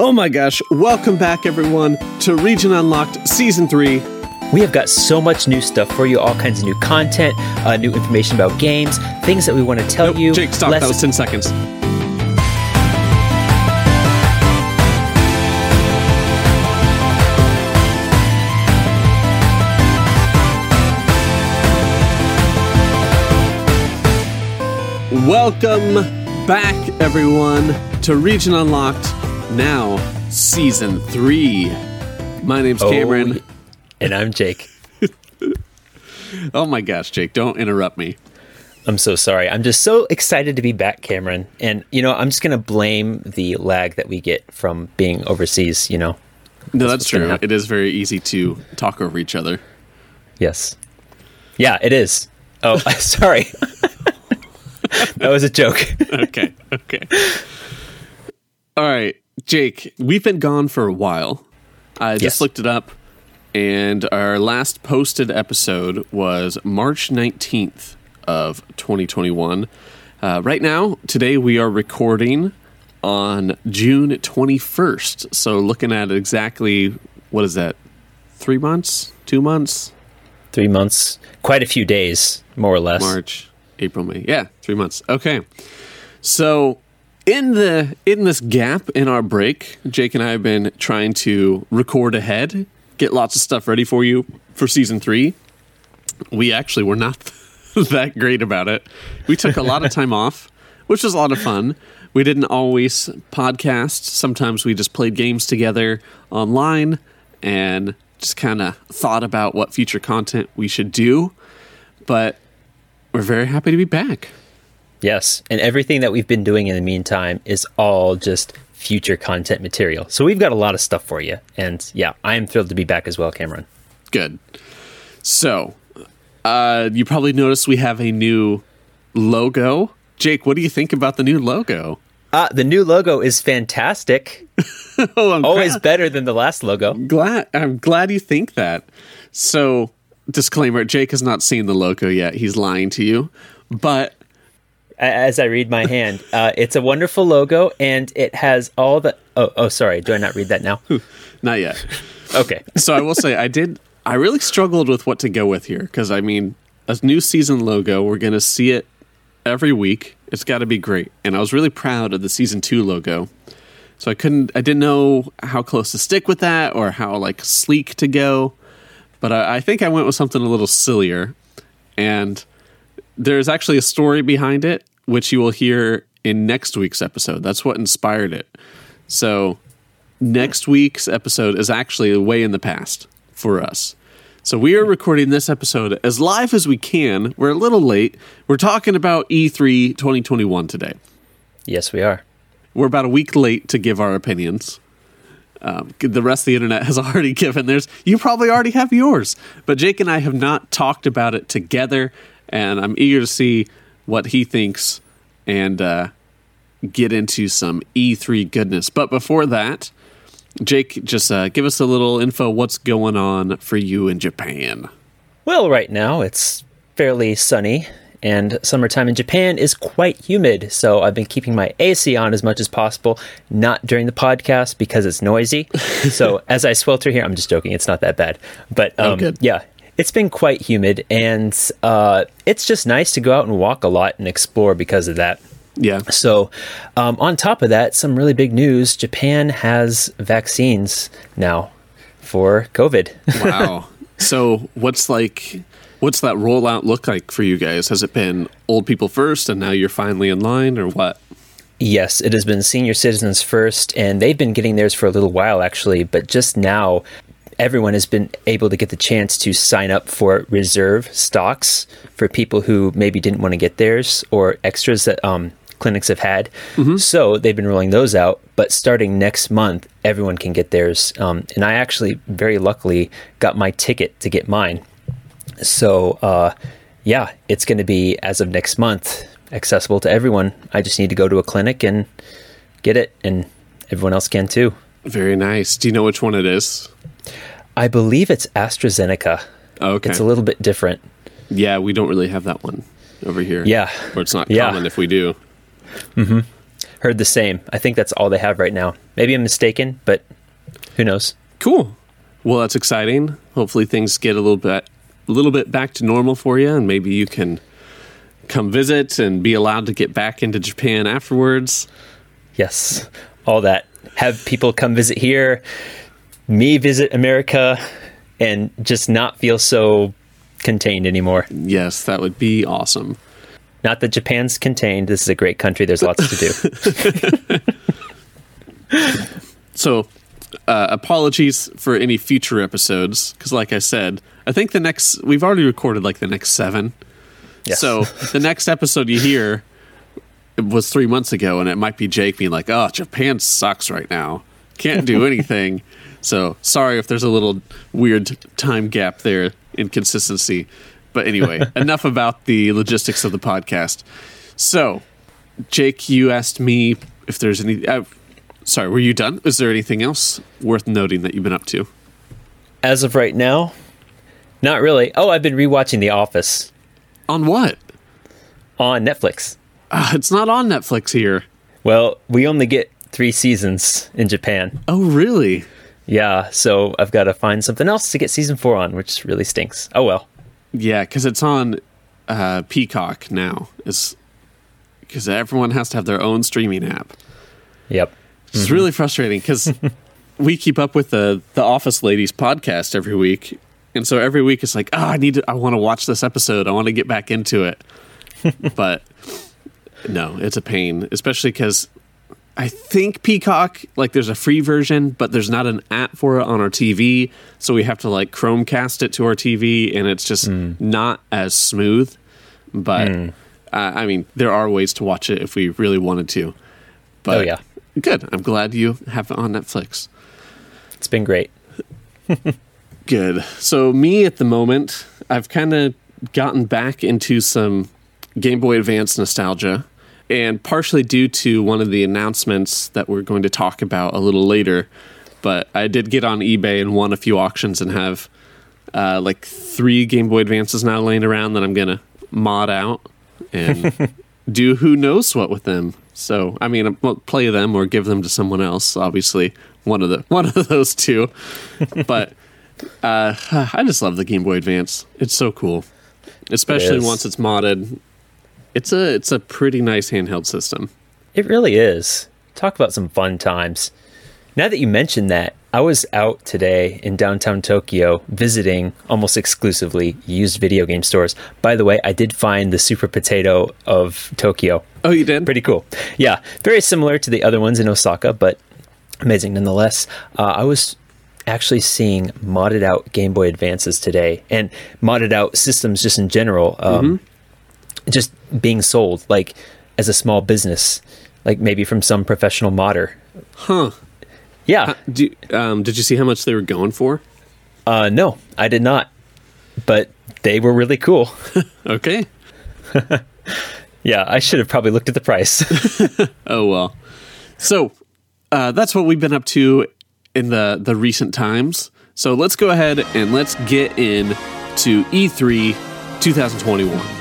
Oh my gosh, welcome back everyone to Region Unlocked Season 3. We have got so much new stuff for you, all kinds of new content, uh, new information about games, things that we want to tell Nope, you. Jake, stop. That was 10 seconds. Welcome back, everyone, to Region Unlocked, now Season 3. My name's Oh, Cameron. and I'm Jake. Oh my gosh, Jake, don't interrupt me. I'm so sorry. I'm just so excited to be back, Cameron. And, you know, I'm just going to blame the lag that we get from being overseas, you know. No, that's gonna true. It is very easy to talk over each other. Yes. Yeah, it is. Oh, sorry. that was a joke. okay, okay. All right, Jake, we've been gone for a while. I just Yes. looked it up, and our last posted episode was March 19th of 2021. Uh, right now, today we are recording on June 21st. So looking at exactly, what is that, three months, two months? Three months, quite a few days, more or less. March, April, May. Yeah, three months. Okay. So in the in this gap in our break, Jake and I have been trying to record ahead, get lots of stuff ready for you for season three. We actually were not that great about it. We took a lot of time off, which was a lot of fun. We didn't always podcast. Sometimes we just played games together online and just kind of thought about what future content we should do. But we're very happy to be back. Yes, and everything that we've been doing in the meantime is all just future content material. So we've got a lot of stuff for you. And yeah, I am thrilled to be back as well, Cameron. Good. So, uh, you probably noticed we have a new logo. Jake, what do you think about the new logo? Uh, the new logo is fantastic. Oh, Always glad, better than the last logo. glad. I'm glad you think that. So, disclaimer: Jake has not seen the logo yet. He's lying to you. But As I read my hand, uh, it's a wonderful logo and it has all the. Oh, oh, sorry. Do I not read that now? not yet. Okay. so I will say I did. I really struggled with what to go with here because I mean, a new season logo. We're gonna see it every week. It's got to be great, and I was really proud of the season two logo. So I couldn't. I didn't know how close to stick with that or how like sleek to go. But I, I think I went with something a little sillier, and there's actually a story behind it, which you will hear in next week's episode. That's what inspired it. So next week's episode is actually way in the past for us. So we are recording this episode as live as we can. We're a little late. We're talking about E E3 2021 today. Yes, we are. We're about a week late to give our opinions. Um, the rest of the internet has already given theirs. You probably already have yours, but Jake and I have not talked about it together, and I'm eager to see what he thinks and uh, get into some E3 goodness. But before that, Jake, just uh, give us a little info. What's going on for you in Japan? Well, right now it's fairly sunny, and summertime in Japan is quite humid. So I've been keeping my AC on as much as possible, not during the podcast because it's noisy. so as I swelter here, I'm just joking. It's not that bad, but um, good. yeah, it's been quite humid, and uh, it's just nice to go out and walk a lot and explore because of that. Yeah, So, um, on top of that, some really big news Japan has vaccines now for COVID. wow. so what's like? What's that rollout look like for you guys? Has it been old people first, and now you're finally in line, or what? yes, it has been senior citizens first, and they've been getting theirs for a little while actually, but just now. Everyone has been able to get the chance to sign up for reserve stocks for people who maybe didn't want to get theirs or extras that um, clinics have had. So they've been rolling those out. But starting next month, everyone can get theirs. Um, and I actually, very luckily, got my ticket to get mine. So, uh, yeah, it's going to be as of next month accessible to everyone. I just need to go to a clinic and get it, and everyone else can too. Very nice. Do you know which one it is? I believe it's AstraZeneca. Oh, okay. It's a little bit different. yeah, we don't really have that one over here. Yeah. Or it's not Yeah. common if we do. Mm-hmm. Heard the same. I think that's all they have right now. Maybe I'm mistaken, but who knows? Cool. Well, that's exciting. Hopefully, things get a little bit, a little bit back to normal for you, and maybe you can come visit and be allowed to get back into Japan afterwards. Yes, all that. Have people come visit here, me visit America, and just not feel so contained anymore. Yes, that would be awesome. Not that Japan's contained. This is a great country. There's lots to do. so, uh, apologies for any future episodes because, like I said, I think the next we've already recorded like the next seven. Yes. So the next episode you hear was three months ago, and it might be Jake being like, "Oh, Japan sucks right now. Can't do anything." so sorry if there's a little weird time gap there, inconsistency. But anyway, enough about the logistics of the podcast. So, Jake, you asked me if there's any. Uh, sorry, were you done? Is there anything else worth noting that you've been up to? As of right now, not really. Oh, I've been rewatching The Office. On what? On Netflix. Uh, it's not on Netflix here. Well, we only get three seasons in Japan. Oh, really? Yeah, so I've got to find something else to get season four on, which really stinks. Oh well. Yeah, because it's on uh, Peacock now. It's because everyone has to have their own streaming app. Yep. It's mm-hmm. really frustrating because we keep up with the the Office Ladies podcast every week, and so every week it's like, oh, I need to, I want to watch this episode. I want to get back into it, but no, it's a pain, especially because I think Peacock, like there's a free version, but there's not an app for it on our TV. So we have to like Chromecast it to our TV and it's just mm. not as smooth. But mm. uh, I mean, there are ways to watch it if we really wanted to. But oh, yeah. Good. I'm glad you have it on Netflix. It's been great. good. So, me at the moment, I've kind of gotten back into some Game Boy Advance nostalgia and partially due to one of the announcements that we're going to talk about a little later. But I did get on eBay and won a few auctions and have uh, like three Game Boy Advances now laying around that I'm gonna mod out and do who knows what with them. So I mean, I'll play them or give them to someone else. Obviously, one of the one of those two. but uh, I just love the Game Boy Advance. It's so cool, especially it once it's modded it's a it's a pretty nice handheld system. It really is. Talk about some fun times. Now that you mentioned that, I was out today in downtown Tokyo visiting almost exclusively used video game stores. By the way, I did find the Super Potato of Tokyo. Oh, you did? Pretty cool. Yeah, very similar to the other ones in Osaka, but amazing nonetheless. Uh, I was actually seeing modded out Game Boy Advances today and modded out systems just in general. Um, mm-hmm just being sold like as a small business, like maybe from some professional modder. Huh. Yeah. Do, um, did you see how much they were going for? Uh, no, I did not. But they were really cool. okay. yeah, I should have probably looked at the price. oh well. So uh, that's what we've been up to in the the recent times. So let's go ahead and let's get in to E3 2021.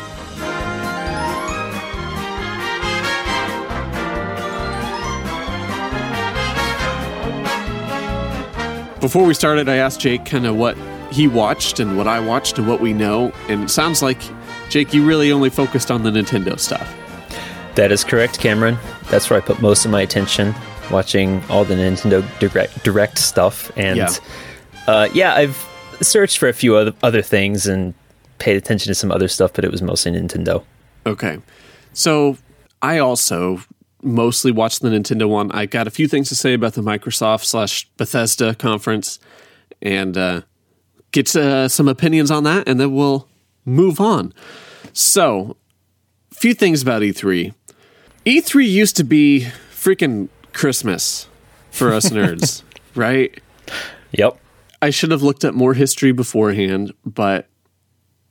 Before we started, I asked Jake kind of what he watched and what I watched and what we know. And it sounds like, Jake, you really only focused on the Nintendo stuff. That is correct, Cameron. That's where I put most of my attention, watching all the Nintendo Direct, direct stuff. And yeah. Uh, yeah, I've searched for a few other, other things and paid attention to some other stuff, but it was mostly Nintendo. Okay. So I also mostly watched the Nintendo one. I got a few things to say about the Microsoft slash Bethesda conference and uh, get uh, some opinions on that, and then we'll move on. So, a few things about E3. E3 used to be freaking Christmas for us nerds, right? Yep. I should have looked at more history beforehand, but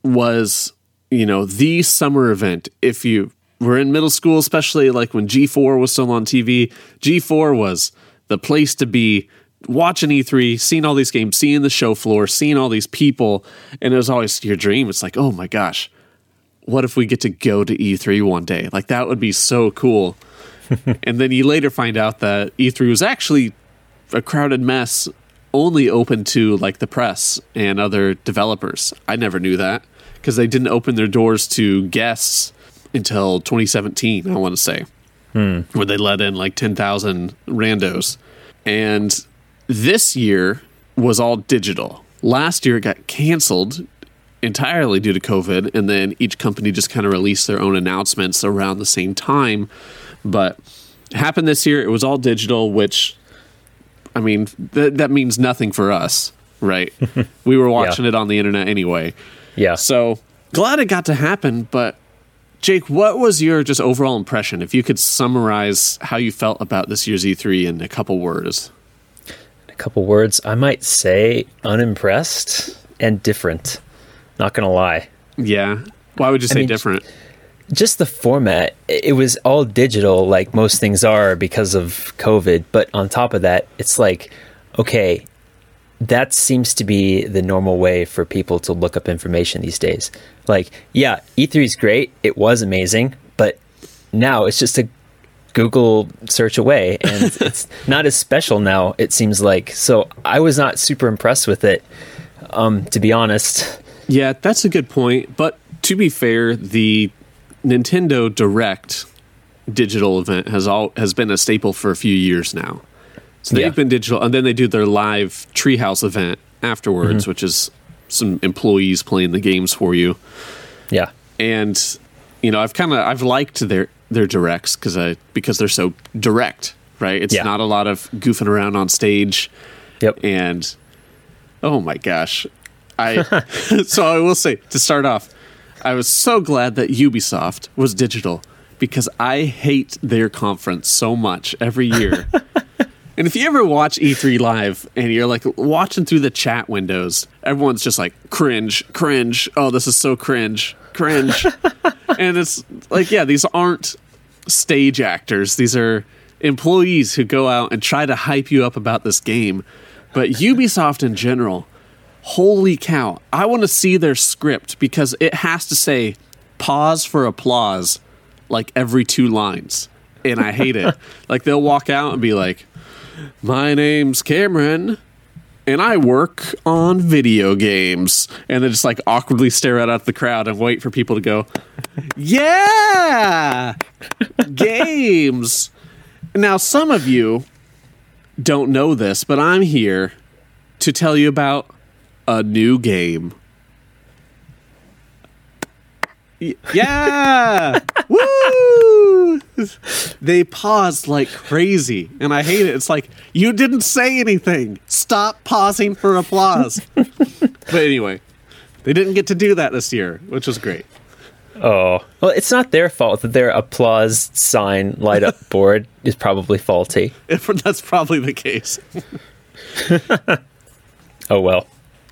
was, you know, the summer event. If you were in middle school, especially like when G4 was still on TV, G4 was the place to be watching E3, seeing all these games, seeing the show floor, seeing all these people. And it was always your dream. It's like, oh my gosh, what if we get to go to E3 one day? Like that would be so cool. and then you later find out that E3 was actually a crowded mess, only open to like the press and other developers. I never knew that because they didn't open their doors to guests until 2017. I want to say, Hmm. where they let in like 10,000 randos, and this year was all digital. Last year it got canceled entirely due to COVID, and then each company just kind of released their own announcements around the same time. But happened this year. It was all digital, which I mean th- that means nothing for us, right? we were watching it on the internet anyway. Yeah. So glad it got to happen, but Jake, what was your just overall impression? If you could summarize how you felt about this year's E3 in a couple words. In a couple words. I might say unimpressed and different. Not gonna lie. Yeah. Why would you say mean, different? Just the format. It was all digital, like most things are because of COVID. But on top of that, it's like, okay, that seems to be the normal way for people to look up information these days. Like, yeah, E3 is great. It was amazing, but now it's just a Google search away, and it's not as special now. It seems like. So I was not super impressed with it, um, to be honest. Yeah, that's a good point. But to be fair, the Nintendo Direct digital event has all has been a staple for a few years now. So they've Yeah. been digital, and then they do their live Treehouse event afterwards, mm-hmm. which is some employees playing the games for you. Yeah, And you know, I've kind of I've liked their their directs because I because they're so direct, right? It's Yeah. not a lot of goofing around on stage yep. and oh my gosh i so i will say to start off i was so glad that ubisoft was digital because i hate their conference so much every year and if you ever watch e3 live and you're like watching through the chat windows everyone's just like cringe cringe oh this is so cringe cringe and it's like yeah these aren't stage actors. These are employees who go out and try to hype you up about this game. But Ubisoft in general, holy cow, I want to see their script because it has to say pause for applause like every two lines. And I hate it. like they'll walk out and be like, My name's Cameron and I work on video games. And then just like awkwardly stare out at the crowd and wait for people to go, Yeah, games. Now, some of you don't know this, but I'm here to tell you about a new game. Y- Yeah! Woo! They paused like crazy, and I hate it. It's like, you didn't say anything. Stop pausing for applause. but anyway, they didn't get to do that this year, which was great. Oh, well, it's not their fault that their applause sign light up board is probably faulty. If that's probably the case. Oh well.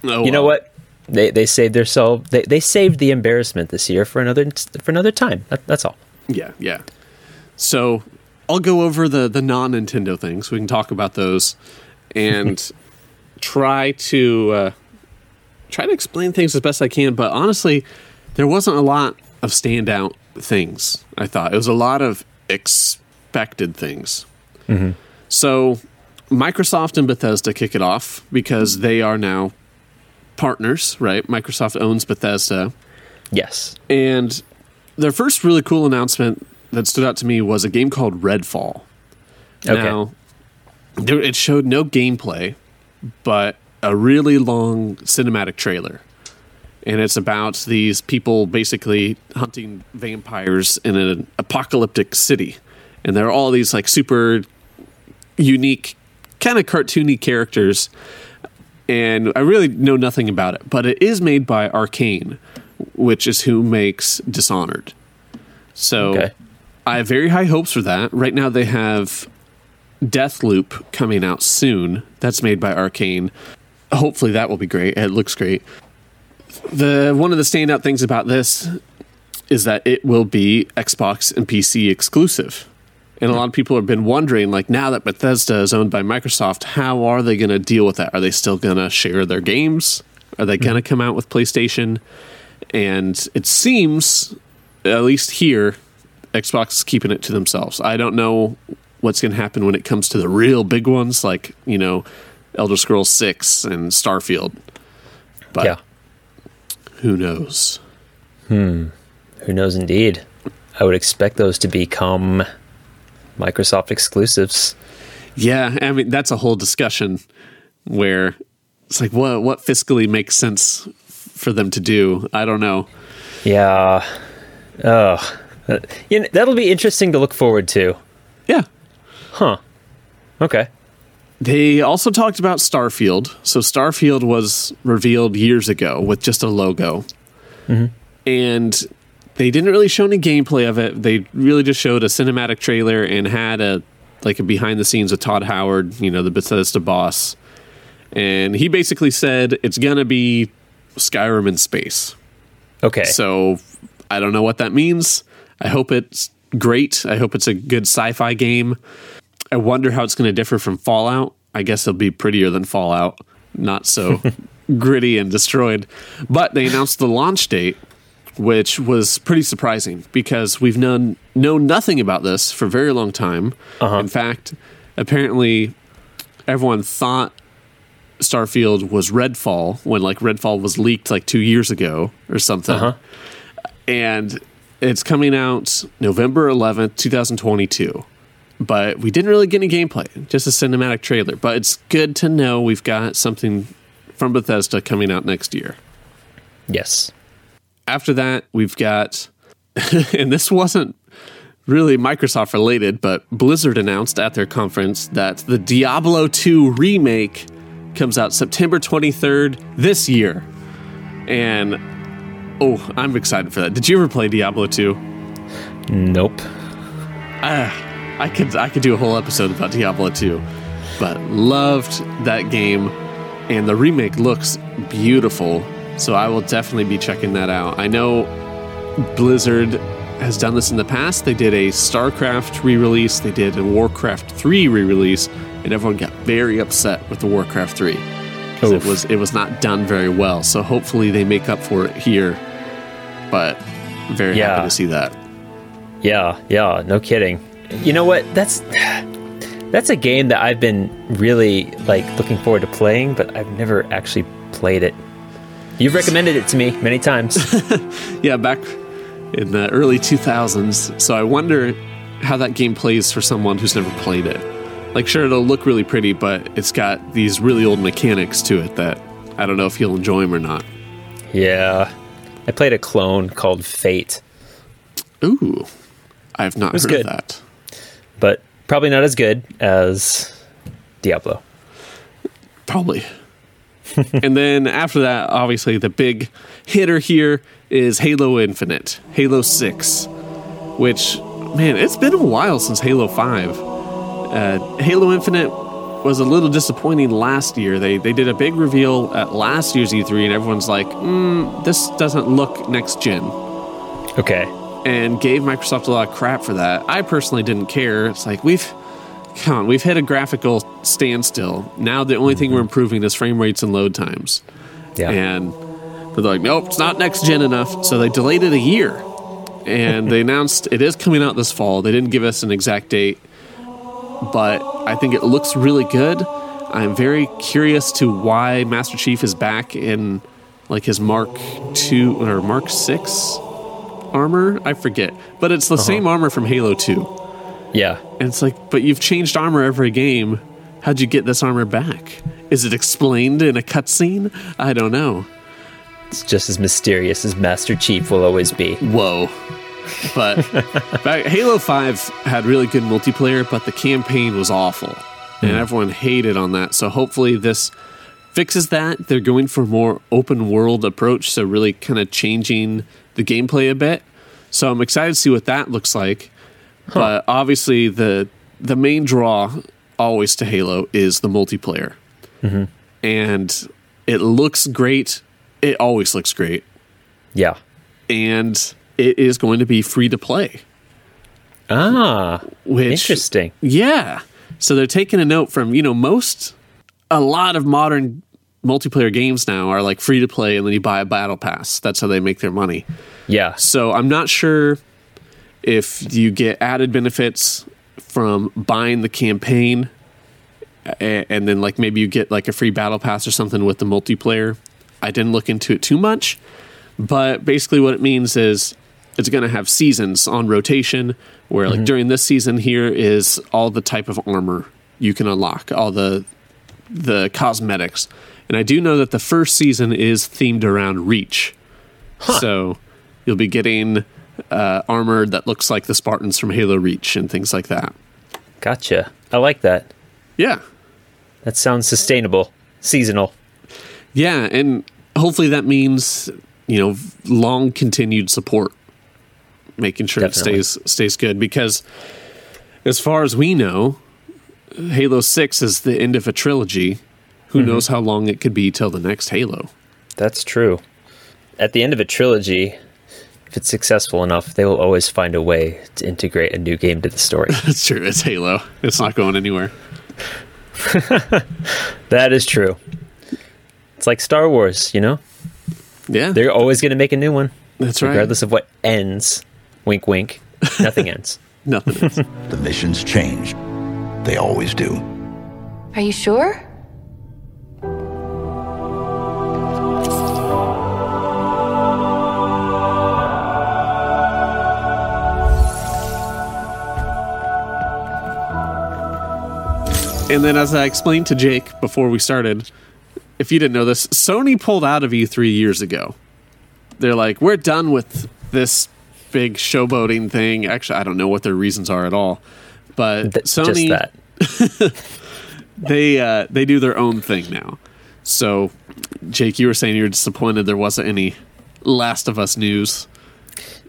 Oh, You know what? They they saved their soul. They they saved the embarrassment this year for another for another time. That, that's all. Yeah, yeah. So I'll go over the the non Nintendo things. We can talk about those and try to uh, try to explain things as best I can. But honestly, there wasn't a lot of standout things. I thought it was a lot of expected things. So Microsoft and Bethesda kick it off because they are now partners, right? Microsoft owns Bethesda. Yes. And their first really cool announcement that stood out to me was a game called Redfall. Okay. Now, there, it showed no gameplay, but a really long cinematic trailer. And it's about these people basically hunting vampires in an apocalyptic city. And there are all these like super unique, kind of cartoony characters. And I really know nothing about it, but it is made by Arcane, which is who makes Dishonored. So Okay. I have very high hopes for that. Right now they have Deathloop coming out soon. That's made by Arcane. Hopefully that will be great. It looks great. The one of the standout things about this is that it will be Xbox and PC exclusive. And a lot of people have been wondering, like, now that Bethesda is owned by Microsoft, how are they going to deal with that? Are they still going to share their games? Are they going to mm-hmm. come out with PlayStation? And it seems, at least here, Xbox is keeping it to themselves. I don't know what's going to happen when it comes to the real big ones, like you know, Elder Scrolls Six and Starfield. But yeah. who knows? Hmm. Who knows indeed? I would expect those to become Microsoft exclusives. Yeah, I mean that's a whole discussion where it's like what what fiscally makes sense for them to do. I don't know. Yeah. Oh. Uh, you know, that'll be interesting to look forward to. Yeah. Huh. Okay. They also talked about Starfield. So Starfield was revealed years ago with just a logo. And they didn't really show any gameplay of it. They really just showed a cinematic trailer and had a like a behind the scenes with Todd Howard, you know, the Bethesda boss. And he basically said it's going to be Skyrim in space. Okay. So I don't know what that means. I hope it's great. I hope it's a good sci-fi game. I wonder how it's going to differ from Fallout. I guess it'll be prettier than Fallout, not so gritty and destroyed. But they announced the launch date, which was pretty surprising because we've known known nothing about this for a very long time. Uh-huh. In fact, apparently everyone thought Starfield was Redfall when like Redfall was leaked like 2 years ago or something. Uh-huh. And it's coming out November 11th, 2022. But we didn't really get any gameplay, just a cinematic trailer. But it's good to know we've got something from Bethesda coming out next year. yes. After that, we've got, and this wasn't really Microsoft related, but Blizzard announced at their conference that the Diablo 2 remake comes out September 23rd this year. And oh, I'm excited for that. Did you ever play Diablo 2? Nope. Ah, I could I could do a whole episode about Diablo 2, but loved that game and the remake looks beautiful. So I will definitely be checking that out. I know Blizzard has done this in the past. They did a StarCraft re-release, they did a Warcraft 3 re-release, and everyone got very upset with the Warcraft 3. 'Cause It was it was not done very well. So hopefully they make up for it here. But very Yeah. happy to see that. Yeah, yeah, no kidding. You know what? That's that's a game that I've been really like looking forward to playing, but I've never actually played it. You've recommended it to me many times. Yeah, back in the early 2000s. So I wonder how that game plays for someone who's never played it. Like, sure, it'll look really pretty, but it's got these really old mechanics to it that I don't know if you'll enjoy them or not. yeah. I played a clone called Fate, Ooh, I have not heard good. of that. but probably not as good as Diablo. Probably. and then after that, obviously, the big hitter here is Halo Infinite, Halo 6, which, man, it's been a while since Halo 5. Uh, Halo Infinite was a little disappointing last year. They, they did a big reveal at last year's E3, and everyone's like, mm, this doesn't look next gen Okay. and gave Microsoft a lot of crap for that. I personally didn't care. It's like we've come on, we've hit a graphical standstill. Now the only thing we're improving is frame rates and load times. Yeah. And they're like, nope, it's not next gen enough. So they delayed it a year. And they announced it is coming out this fall. They didn't give us an exact date, but I think it looks really good. I'm very curious to why Master Chief is back in like his Mark two or Mark six armor. I forget, but it's the uh-huh. same armor from Halo Two. yeah. And it's like, but you've changed armor every game. How'd you get this armor back? Is it explained in a cutscene? I don't know. It's just as mysterious as Master Chief will always be. Whoa. But back, Halo 5 had really good multiplayer, but the campaign was awful. And hmm. everyone hated on that. So hopefully this fixes that. They're going for a more open world approach, so really kind of changing the gameplay a bit. So I'm excited to see what that looks like. But obviously the the main draw always to Halo is the multiplayer. Mm-hmm. And it looks great. It always looks great Yeah. and it is going to be free to play. Ah, Which interesting. Yeah. So they're taking a note from, you know, most a lot of modern multiplayer games now are like free to play and then you buy a battle pass. That's how they make their money. Yeah. So I'm not sure if you get added benefits from buying the campaign a- and then like maybe you get like a free battle pass or something with the multiplayer. I didn't look into it too much, but basically what it means is it's going to have seasons on rotation where like during this season here is all the type of armor you can unlock, all the the cosmetics. And I do know that the first season is themed around Reach. So you'll be getting uh, armor that looks like the Spartans from Halo Reach and things like that. Gotcha. I like that. Yeah. That sounds sustainable, seasonal. Yeah, and hopefully that means, you know, long continued support. Making sure Definitely. it stays stays good because as far as we know, Halo 6 is the end of a trilogy. Who mm-hmm. knows how long it could be till the next Halo. That's true. At the end of a trilogy, if it's successful enough, they will always find a way to integrate a new game to the story. That's true. It's Halo. It's not going anywhere. that is true. It's like Star Wars, you know? Yeah. They're always going to make a new one, That's right. regardless of what ends. Wink, wink. Nothing ends. Nothing ends. The missions changed. They always do. Are you sure? And then, as I explained to Jake before we started, if you didn't know this, Sony pulled out of E3 years ago. They're like, we're done with this big showboating thing. Actually, I don't know what their reasons are at all. But Th- Sony, Just that. they uh, they do their own thing now. So, Jake, you were saying you were disappointed there wasn't any Last of Us news.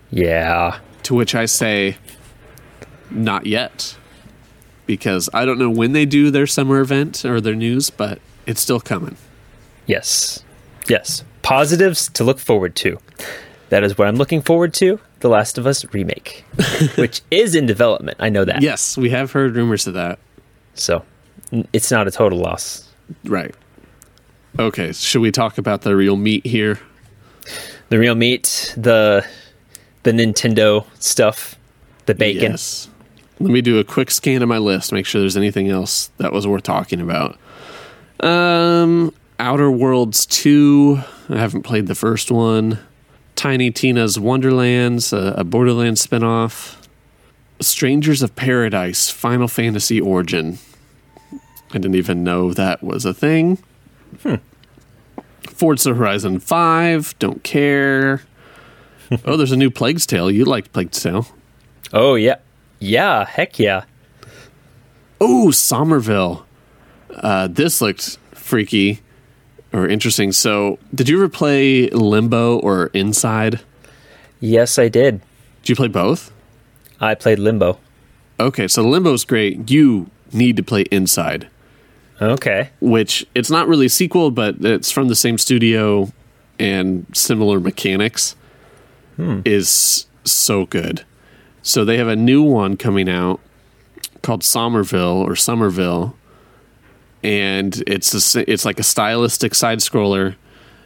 Yeah. To which I say, not yet. Because I don't know when they do their summer event or their news, but it's still coming. Yes. Yes. Positives to look forward to. That is what I'm looking forward to The Last of Us remake, which is in development. I know that. Yes, we have heard rumors of that. So it's not a total loss. Right. Okay, should we talk about the real meat here? The real meat, the the Nintendo stuff, the bacon. Yes. Let me do a quick scan of my list, make sure there's anything else that was worth talking about. Um, Outer Worlds 2. I haven't played the first one. Tiny Tina's Wonderlands, a, a Borderlands spinoff. Strangers of Paradise, Final Fantasy Origin. I didn't even know that was a thing. Forza Horizon 5, don't care. oh, there's a new Plague's Tale. You liked Plague's Tale. Oh yeah. Yeah, heck yeah. Oh, Somerville. Uh, this looked freaky or interesting. So, did you ever play Limbo or Inside? Yes, I did. Did you play both? I played Limbo. Okay, so Limbo's great. You need to play Inside, Okay. which it's not really a sequel, but it's from the same studio and similar mechanics. Hmm. Is so good. So they have a new one coming out called Somerville or Somerville, and it's a, it's like a stylistic side scroller,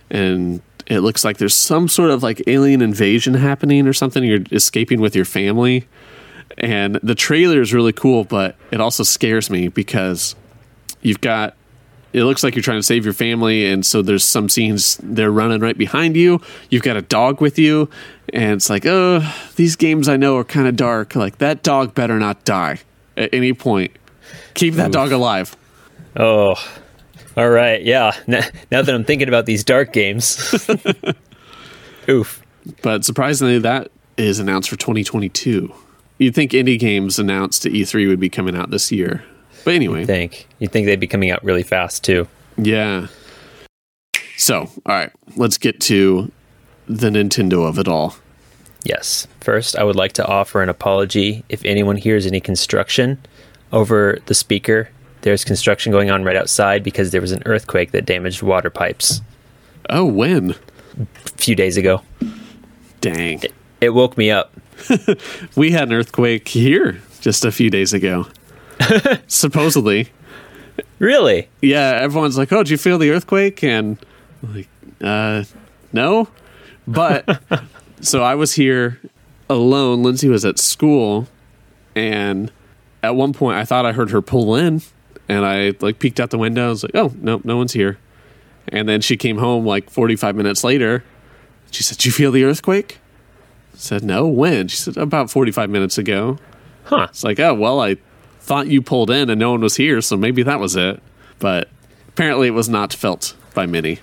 and it looks like there's some sort of like alien invasion happening or something. You're escaping with your family, and the trailer is really cool, but it also scares me because you've got it looks like you're trying to save your family and so there's some scenes they're running right behind you. You've got a dog with you and it's like oh these games i know are kind of dark. Like that dog better not die at any point. Keep that dog alive Oh. All right. Yeah. Now, now that I'm thinking about these dark games. Oof. but surprisingly that is announced for 2022 you'd think indie games announced to e3 would be coming out this year but anyway Think. You'd think they'd be coming out really fast too. Yeah. So, all right, let's get to the Nintendo of it all. Yes. First, I would like to offer an apology if anyone hears any construction over the speaker. There's construction going on right outside because there was an earthquake that damaged water pipes Oh, when? a few days ago. Dang. It woke me up. We had an earthquake here just a few days ago. Supposedly. Really? Yeah, everyone's like, "Oh, did you feel the earthquake?" And I'm like, uh, no. But so I was here alone. Lindsay was at school, and at one point I thought I heard her pull in, and I like peeked out the window. I was like, "Oh no, no one's here." And then she came home like 45 minutes later. She said, "Did you feel the earthquake?" I said, "No. When?" She said, "About 45 minutes ago." Huh. It's like, "Oh well, I thought you pulled in and no one was here, so maybe that was it." But apparently, it was not felt by many.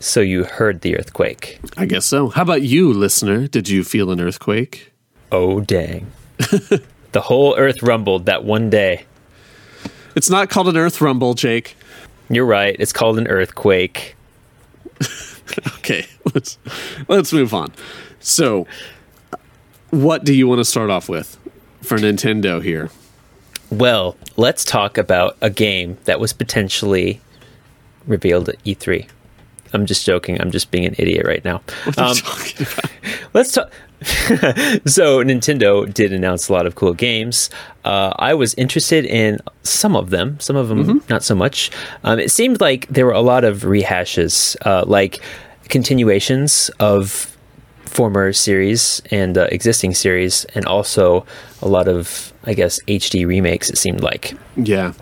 So you heard the earthquake. I guess so. How about you, listener? Did you feel an earthquake? Oh, dang. the whole earth rumbled that one day. It's not called an earth rumble, Jake. You're right. It's called an earthquake. Okay, let's let's move on. So, what do you want to start off with for Nintendo here? Well, let's talk about a game that was potentially revealed at E3. I'm just joking. I'm just being an idiot right now. Um, let's talk. so Nintendo did announce a lot of cool games. Uh, I was interested in some of them, some of them not so much. Um, it seemed like there were a lot of rehashes, uh, like continuations of former series and uh, existing series, and also a lot of, I guess, HD remakes. It seemed like. yeah,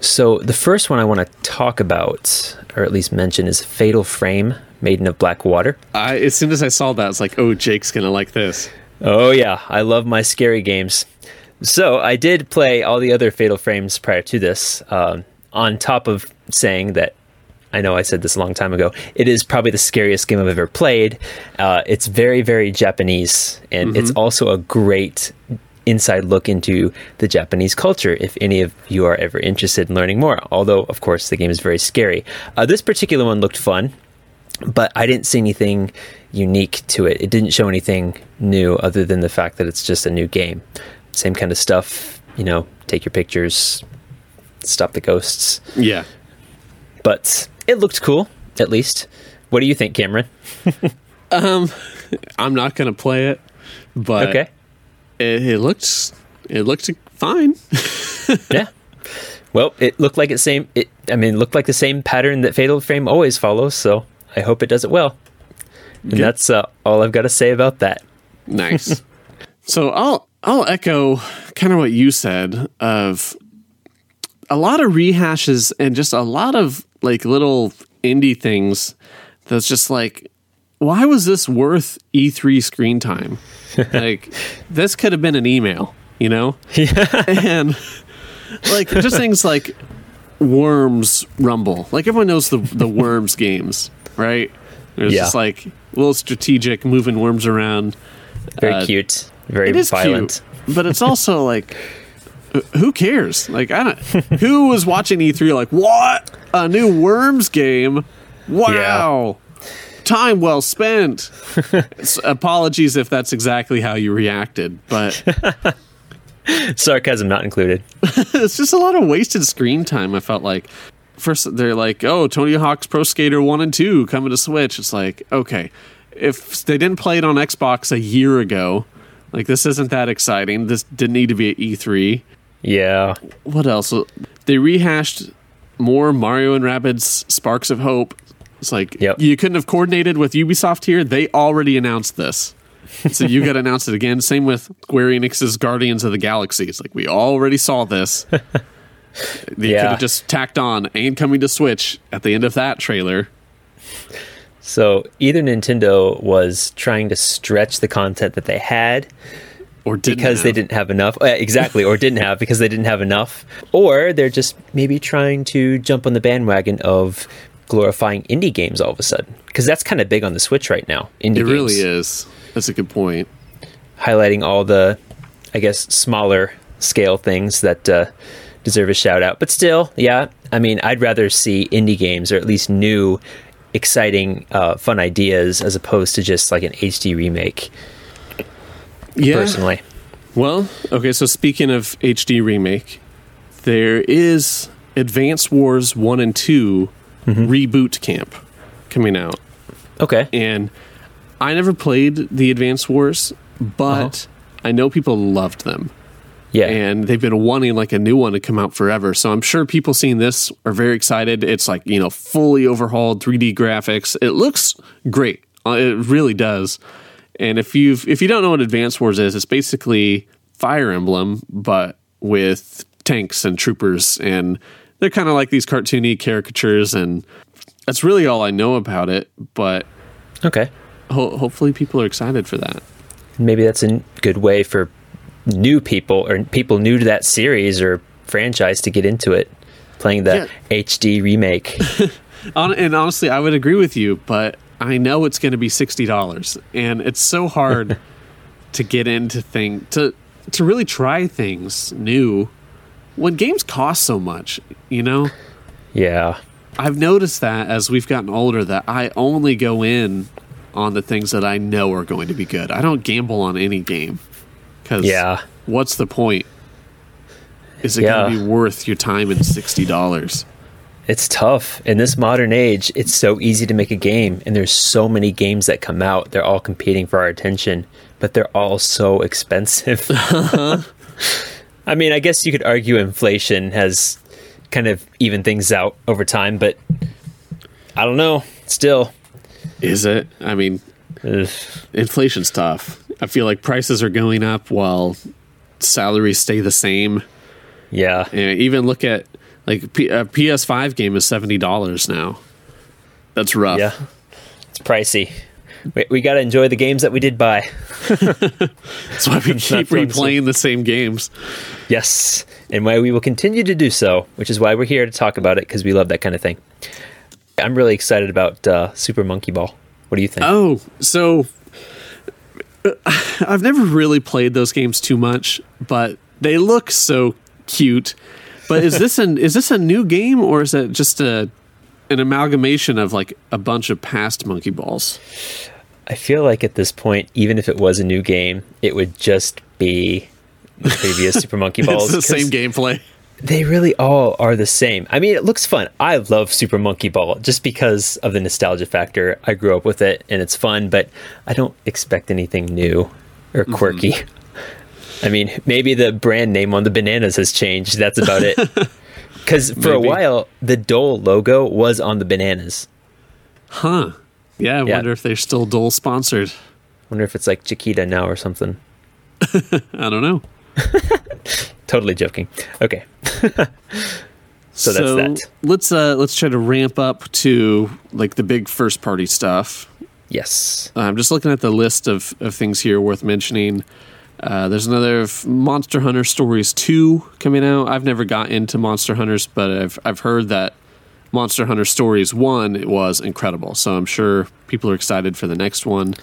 So the first one I want to talk about, or at least mention, is Fatal Frame: Maiden of Black Water. I, as soon as I saw that, it's like, oh, Jake's gonna like this. Oh yeah, I love my scary games. So I did play all the other Fatal Frames prior to this. Um, on top of saying that, I know I said this a long time ago. It is probably the scariest game I've ever played. Uh, it's very very Japanese, and it's also a great inside look into the Japanese culture. If any of you are ever interested in learning more, although of course the game is very scary. Uh, this particular one looked fun but I didn't see anything unique to it. It didn't show anything new other than the fact that it's just a new game. Same kind of stuff, you know, take your pictures, stop the ghosts. Yeah, But it looked cool, at least. What do you think, Cameron? um I'm not gonna play it, but Okay. it, it looks it looked fine. yeah. Well, it looked like it same it I mean, it looked like the same pattern that Fatal Frame always follows, so I hope it does it well. And Good. that's uh, all I've got to say about that. Nice. so I'll I'll echo kind of what you said of a lot of rehashes and just a lot of like little indie things that's just like why was this worth E3 screen time? like this could have been an email, you know? Yeah. and like just things like Worms Rumble. Like everyone knows the the Worms games, right? There's Yeah. just like little strategic moving worms around. Very Uh, cute, very It violent. cute, but it's also like, who cares? Like, I don't. who was watching E3 like what a new Worms game? Wow, time well spent. Apologies if that's exactly how you reacted, but Sarcasm not included. it's just a lot of wasted screen time. I felt like. First, they're like, "Oh, Tony Hawk's Pro Skater One and Two coming to Switch." It's like, okay, if they didn't play it on Xbox a year ago, like this isn't that exciting. This didn't need to be at E3. Yeah. What else? They rehashed more Mario and Rabbids Sparks of Hope. It's like Yep. you couldn't have coordinated with Ubisoft here. They already announced this. So you got to announce it again. Same with Square Enix's Guardians of the Galaxy. It's like we already saw this. They Yeah. could have just tacked on and coming to Switch at the end of that trailer. So either Nintendo was trying to stretch the content that they had Or didn't because they didn't have enough, exactly, or didn't have because they didn't have enough, or they're just maybe trying to jump on the bandwagon of glorifying indie games all of a sudden because that's kind of big on the Switch right now. Indie It games, really is. That's a good point. highlighting all the, I guess, smaller scale things that uh, deserve a shout out. But still, yeah, I mean, I'd rather see indie games or at least new, exciting, uh, fun ideas as opposed to just like an HD remake. Yeah. Personally, Well, okay, so speaking of HD remake, there is Advance Wars 1 and 2 Mm-hmm. Reboot Camp coming out. okay, And I never played the Advance Wars, but I know people loved them. Yeah, And they've been wanting like a new one to come out forever. So I'm sure people seeing this are very excited. It's like, you know, fully overhauled 3D graphics. It looks great. Uh, It really does. And if you've if you don't know what Advance Wars is, it's basically Fire Emblem, but with tanks and troopers, and they're kind of like these cartoony caricatures, and that's really all I know about it. But Okay. ho- hopefully, people are excited for that. Maybe that's a good way for new people or people new to that series or franchise to get into it, playing the HD remake. And honestly, I would agree with you, but I know it's going to be sixty dollars, and it's so hard to get into thing to to really try things new when games cost so much. You know, yeah. I've noticed that as we've gotten older, that I only go in on the things that I know are going to be good. I don't gamble on any game because Yeah. what's the point? Is it Yeah. going to be worth your time and sixty dollars? It's tough. In this modern age, it's so easy to make a game, and there's so many games that come out. They're all competing for our attention, but they're all so expensive. Uh-huh. I mean, I guess you could argue inflation has kind of evened things out over time, but I don't know. Still, Is it? I mean, ugh, inflation's tough. I feel like prices are going up while salaries stay the same. yeah. And even look at like P- a PS5 game is seventy dollars now. That's rough. Yeah. It's pricey. We, we got to enjoy the games that we did buy. That's why we keep replaying the same games. Yes, and why we will continue to do so, which is why we're here to talk about it because we love that kind of thing. I'm really excited about uh, Super Monkey Ball. What do you think? Oh, so I've never really played those games too much, but they look so cute. But is this an is this a new game or is it just a an amalgamation of like a bunch of past Monkey Balls? I feel like at this point, even if it was a new game, it would just be the previous Super Monkey Balls. it's the same gameplay. They really all are the same. I mean, it looks fun. I love Super Monkey Ball just because of the nostalgia factor. I grew up with it and it's fun, but I don't expect anything new or mm-hmm. quirky. I mean, maybe the brand name on the bananas has changed. That's about it. Because for a while, the Dole logo was on the bananas. Huh. Yeah, I Yeah. wonder if they're still Dole sponsored. Wonder if it's like Chiquita now or something. I don't know. Totally joking. Okay. So that's that. Let's uh let's try to ramp up to like the big first party stuff. Yes. I'm just looking at the list of, of things here worth mentioning. Uh, there's another Monster Hunter Stories 2 coming out. I've never got into Monster Hunters, but I've I've heard that Monster Hunter Stories 1 it was incredible. So I'm sure people are excited for the next one.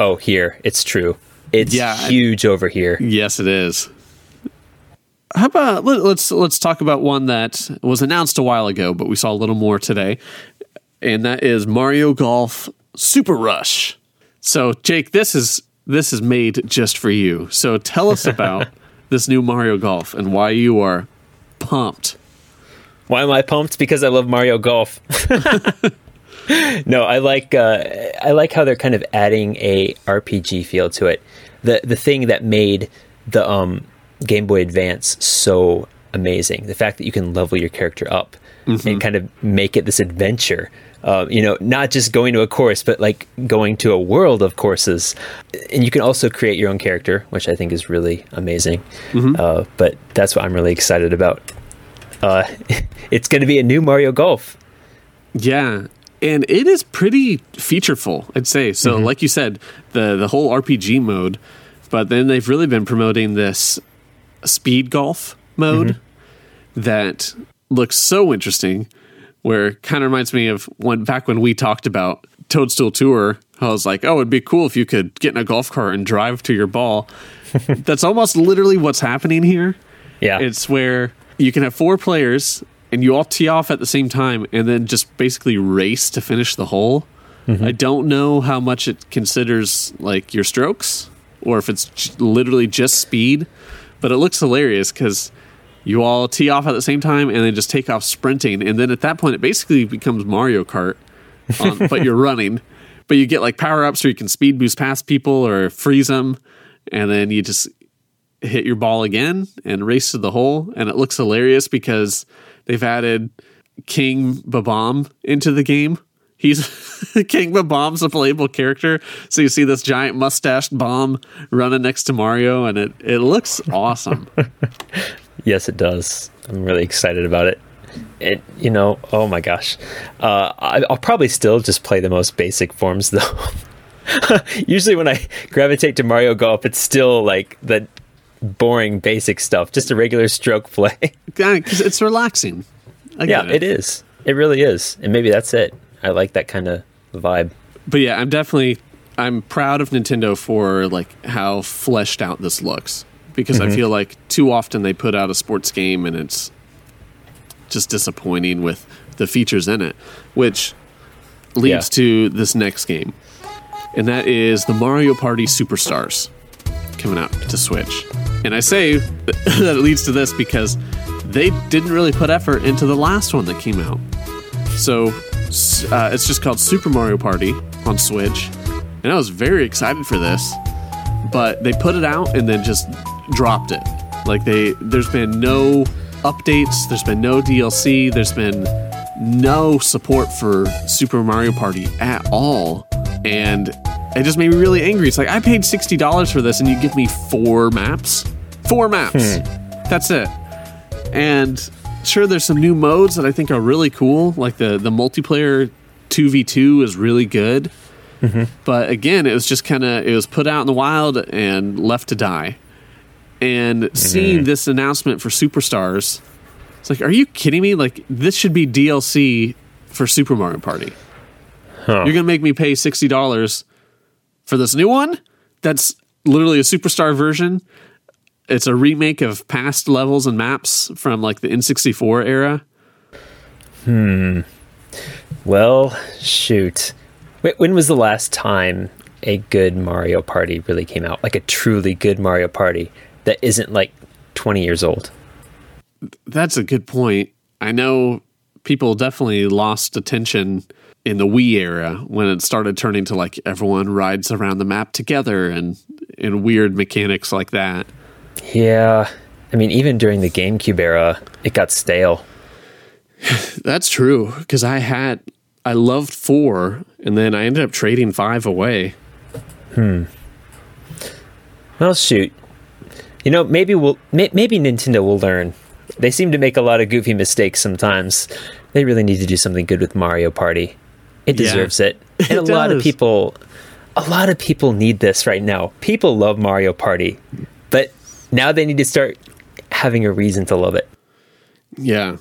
Oh, here. It's true. It's Yeah, huge over here. Yes, it is. How about let, let's let's talk about one that was announced a while ago, but we saw a little more today, and that is Mario Golf Super Rush. So, Jake, this is this is made just for you. So, tell us about this new Mario Golf and why you are pumped. Why am I pumped? Because I love Mario Golf. no, I like uh, I like how they're kind of adding a RPG feel to it. The the thing that made the um, Game Boy Advance so amazing, the fact that you can level your character up and kind of make it this adventure. Uh, you know, not just going to a course, but like going to a world of courses. And you can also create your own character, which I think is really amazing. Uh, but that's what I'm really excited about. Uh, it's going to be a new Mario Golf. Yeah. And it is pretty featureful, I'd say. So, like you said, the the whole RPG mode, but then they've really been promoting this speed golf mode mm-hmm. that looks so interesting. Where kind of reminds me of when back when we talked about Toadstool Tour. I was like, oh, it'd be cool if you could get in a golf cart and drive to your ball. That's almost literally what's happening here. Yeah. It's where you can have four players and you all tee off at the same time and then just basically race to finish the hole. Mm-hmm. I don't know how much it considers like your strokes or if it's j- literally just speed, but it looks hilarious because you all tee off at the same time and then just take off sprinting. And then at that point, it basically becomes Mario Kart, on, but you're running. But you get like power ups or you can speed boost past people or freeze them. And then you just hit your ball again and race to the hole. And it looks hilarious because they've added King Bob-omb into the game. He's King Bob-omb's a playable character, so you see this giant mustached bomb running next to Mario, and it it looks awesome. yes, it does. I'm really excited about it. It, you know, oh my gosh, uh, I, I'll probably still just play the most basic forms though. Usually, when I gravitate to Mario Golf, it's still like the boring basic stuff, just a regular stroke play. Because it's relaxing. yeah, it. it is. It really is, and maybe that's it. I like that kind of vibe. But yeah, I'm definitely I'm proud of Nintendo for like how fleshed out this looks because mm-hmm. I feel like too often they put out a sports game and it's just disappointing with the features in it, which leads yeah. to this next game. And that is the Mario Party Superstars coming out to Switch. And I say that it leads to this because they didn't really put effort into the last one that came out. So uh, it's just called Super Mario Party on Switch, and I was very excited for this. But they put it out and then just dropped it. Like they, there's been no updates. There's been no DLC. There's been no support for Super Mario Party at all, and it just made me really angry. It's like I paid sixty dollars for this, and you give me four maps, four maps. Hmm. That's it. And sure there's some new modes that I think are really cool. Like the the multiplayer two v two is really good. Mm-hmm. But again, it was just kind of it was put out in the wild and left to die. And mm-hmm. seeing this announcement for Superstars, it's like, are you kidding me? Like this should be DLC for Super Mario Party. Huh. You're gonna make me pay sixty dollars for this new one? That's literally a superstar version it's a remake of past levels and maps from like the N64 era. Hmm. Well, shoot. When was the last time a good Mario Party really came out? Like a truly good Mario Party that isn't like 20 years old? That's a good point. I know people definitely lost attention in the Wii era when it started turning to like everyone rides around the map together and in weird mechanics like that. Yeah. I mean, even during the GameCube era, it got stale. That's true because I had I loved four, and then I ended up trading five away. Hmm. Well, shoot. You know, maybe we'll may, maybe Nintendo will learn. They seem to make a lot of goofy mistakes sometimes. They really need to do something good with Mario Party. It deserves yeah, it. And it a does. lot of people a lot of people need this right now. People love Mario Party. Now they need to start having a reason to love it. Yeah.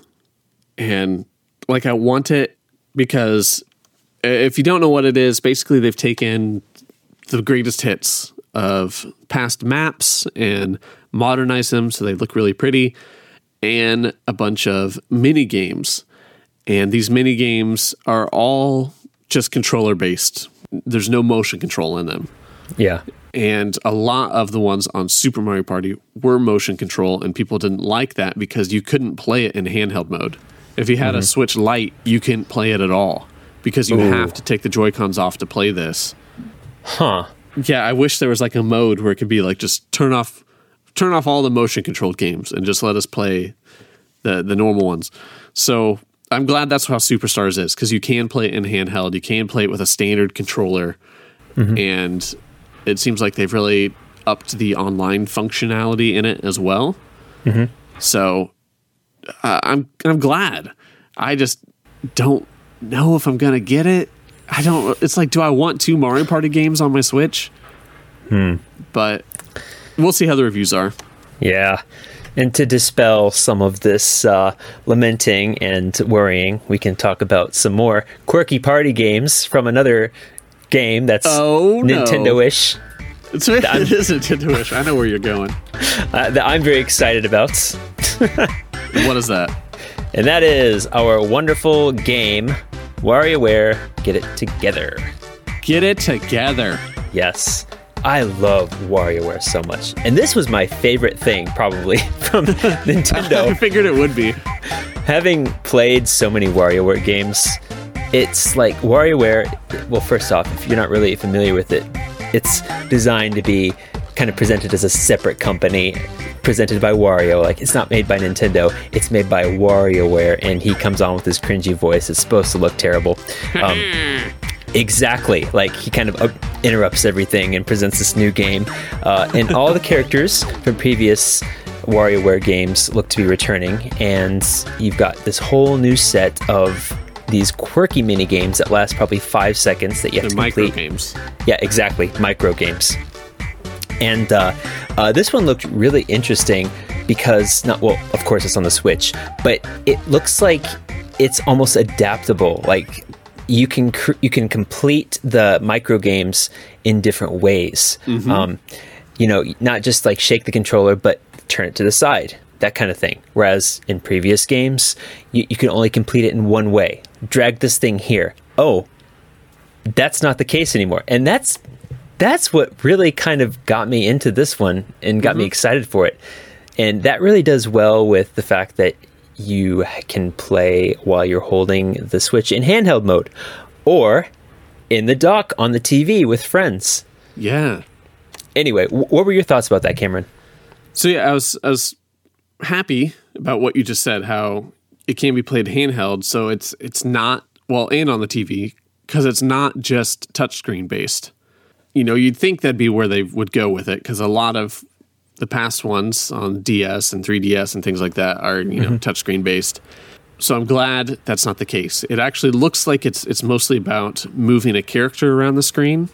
And like I want it because if you don't know what it is, basically they've taken the greatest hits of past maps and modernized them so they look really pretty and a bunch of mini games. And these mini games are all just controller based. There's no motion control in them. Yeah and a lot of the ones on Super Mario Party were motion control, and people didn't like that because you couldn't play it in handheld mode. If you had mm-hmm. a Switch Lite, you couldn't play it at all because you Ooh. have to take the Joy Cons off to play this. Huh. Yeah, I wish there was like a mode where it could be like just turn off, turn off all the motion controlled games and just let us play the the normal ones. So I'm glad that's how Superstars is because you can play it in handheld, you can play it with a standard controller, mm-hmm. and it seems like they've really upped the online functionality in it as well. Mm-hmm. So uh, I'm I'm glad. I just don't know if I'm gonna get it. I don't. It's like, do I want two Mario Party games on my Switch? Hmm. But we'll see how the reviews are. Yeah. And to dispel some of this uh, lamenting and worrying, we can talk about some more quirky party games from another game that's oh, Nintendo-ish. It's, it is Nintendo-ish. I know where you're going. Uh, that I'm very excited about. what is that? And that is our wonderful game, WarioWare Get It Together. Get It Together. Yes. I love WarioWare so much. And this was my favorite thing, probably, from Nintendo. I figured it would be. Having played so many WarioWare games, it's like WarioWare. Well, first off, if you're not really familiar with it, it's designed to be kind of presented as a separate company, presented by Wario. Like it's not made by Nintendo; it's made by WarioWare, and he comes on with his cringy voice. It's supposed to look terrible. Um, exactly, like he kind of uh, interrupts everything and presents this new game, uh, and all the characters from previous WarioWare games look to be returning, and you've got this whole new set of these quirky mini games that last probably five seconds that you have The to micro complete. games. Yeah, exactly. Micro games. And uh, uh, this one looked really interesting because, not well, of course, it's on the Switch, but it looks like it's almost adaptable. Like you can cr- you can complete the micro games in different ways. Um, you know, not just like shake the controller, but turn it to the side, that kind of thing. Whereas in previous games, you, you can only complete it in one way. Drag this thing here. Oh, that's not the case anymore and that's that's what really kind of got me into this one and got me mm-hmm. excited for it and that really does well with the fact that you can play while you're holding the switch in handheld mode or in the dock on the tv with friends Yeah. anyway wh- what were your thoughts about that cameron So yeah, I was I was happy about what you just said. How it can be played handheld, so it's it's not well, and on the TV because it's not just touchscreen based. You know, you'd think that'd be where they would go with it because a lot of the past ones on DS and 3DS and things like that are you know mm-hmm. touchscreen based. So I'm glad that's not the case. It actually looks like it's it's mostly about moving a character around the screen.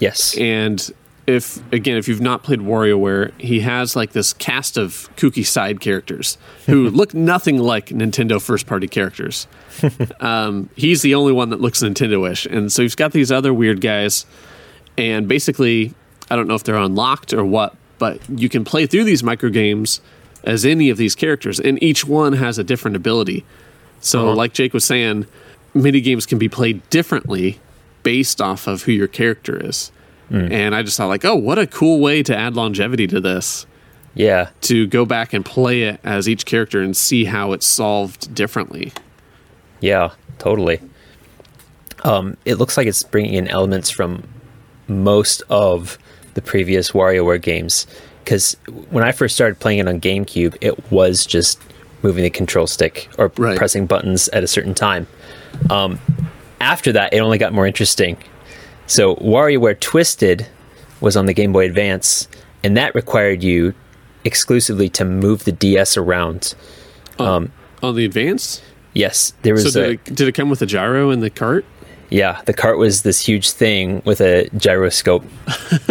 yes And if again, if you've not played WarioWare, he has like this cast of kooky side characters who look nothing like Nintendo first party characters. um, he's the only one that looks Nintendo-ish, and so he's got these other weird guys. And basically, I don't know if they're unlocked or what, but you can play through these micro games as any of these characters, and each one has a different ability. So, like Jake was saying, mini games can be played differently based off of who your character is. And I just thought, like, oh, what a cool way to add longevity to this yeah to go back and play it as each character and see how it's solved differently. Yeah, totally. Um, it looks like it's bringing in elements from most of the previous WarioWare games. Because when I first started playing it on GameCube, it was just moving the control stick or Right. pressing buttons at a certain time. Um, after that, it only got more interesting. So WarioWare Twisted was on the Game Boy Advance, and that required you exclusively to move the DS around. On the advance? Yes, there So was did a, it, did it come with a gyro in the cart? Yeah, the cart was this huge thing with a gyroscope.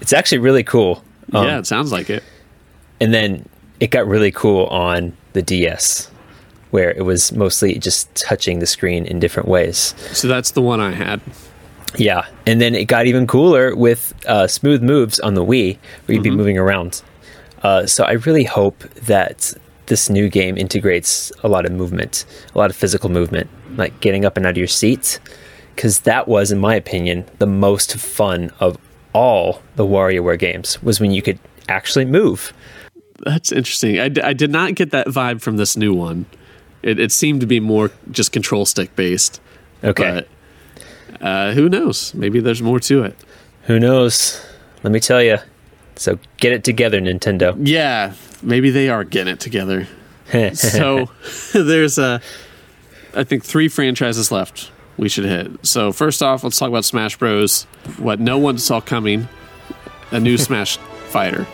it's actually really cool. Um, yeah, it sounds like it. And then it got really cool on the DS, where it was mostly just touching the screen in different ways. So that's the one I had. Yeah, and then it got even cooler with uh, smooth moves on the Wii, where you'd be moving around. Uh, so I really hope that this new game integrates a lot of movement, a lot of physical movement, like getting up and out of your seat, because that was, in my opinion, the most fun of all the WarioWare games. Was when you could actually move. That's interesting. I, d- I did not get that vibe from this new one. It, it seemed to be more just control stick based. Okay, But uh, who knows? Maybe there's more to it. who knows? Let me tell you. So get it together, Nintendo. Yeah, maybe they are getting it together. so there's a, I think three franchises left we should hit. So first off, let's talk about Smash Bros. What no one saw coming, a new Smash fighter,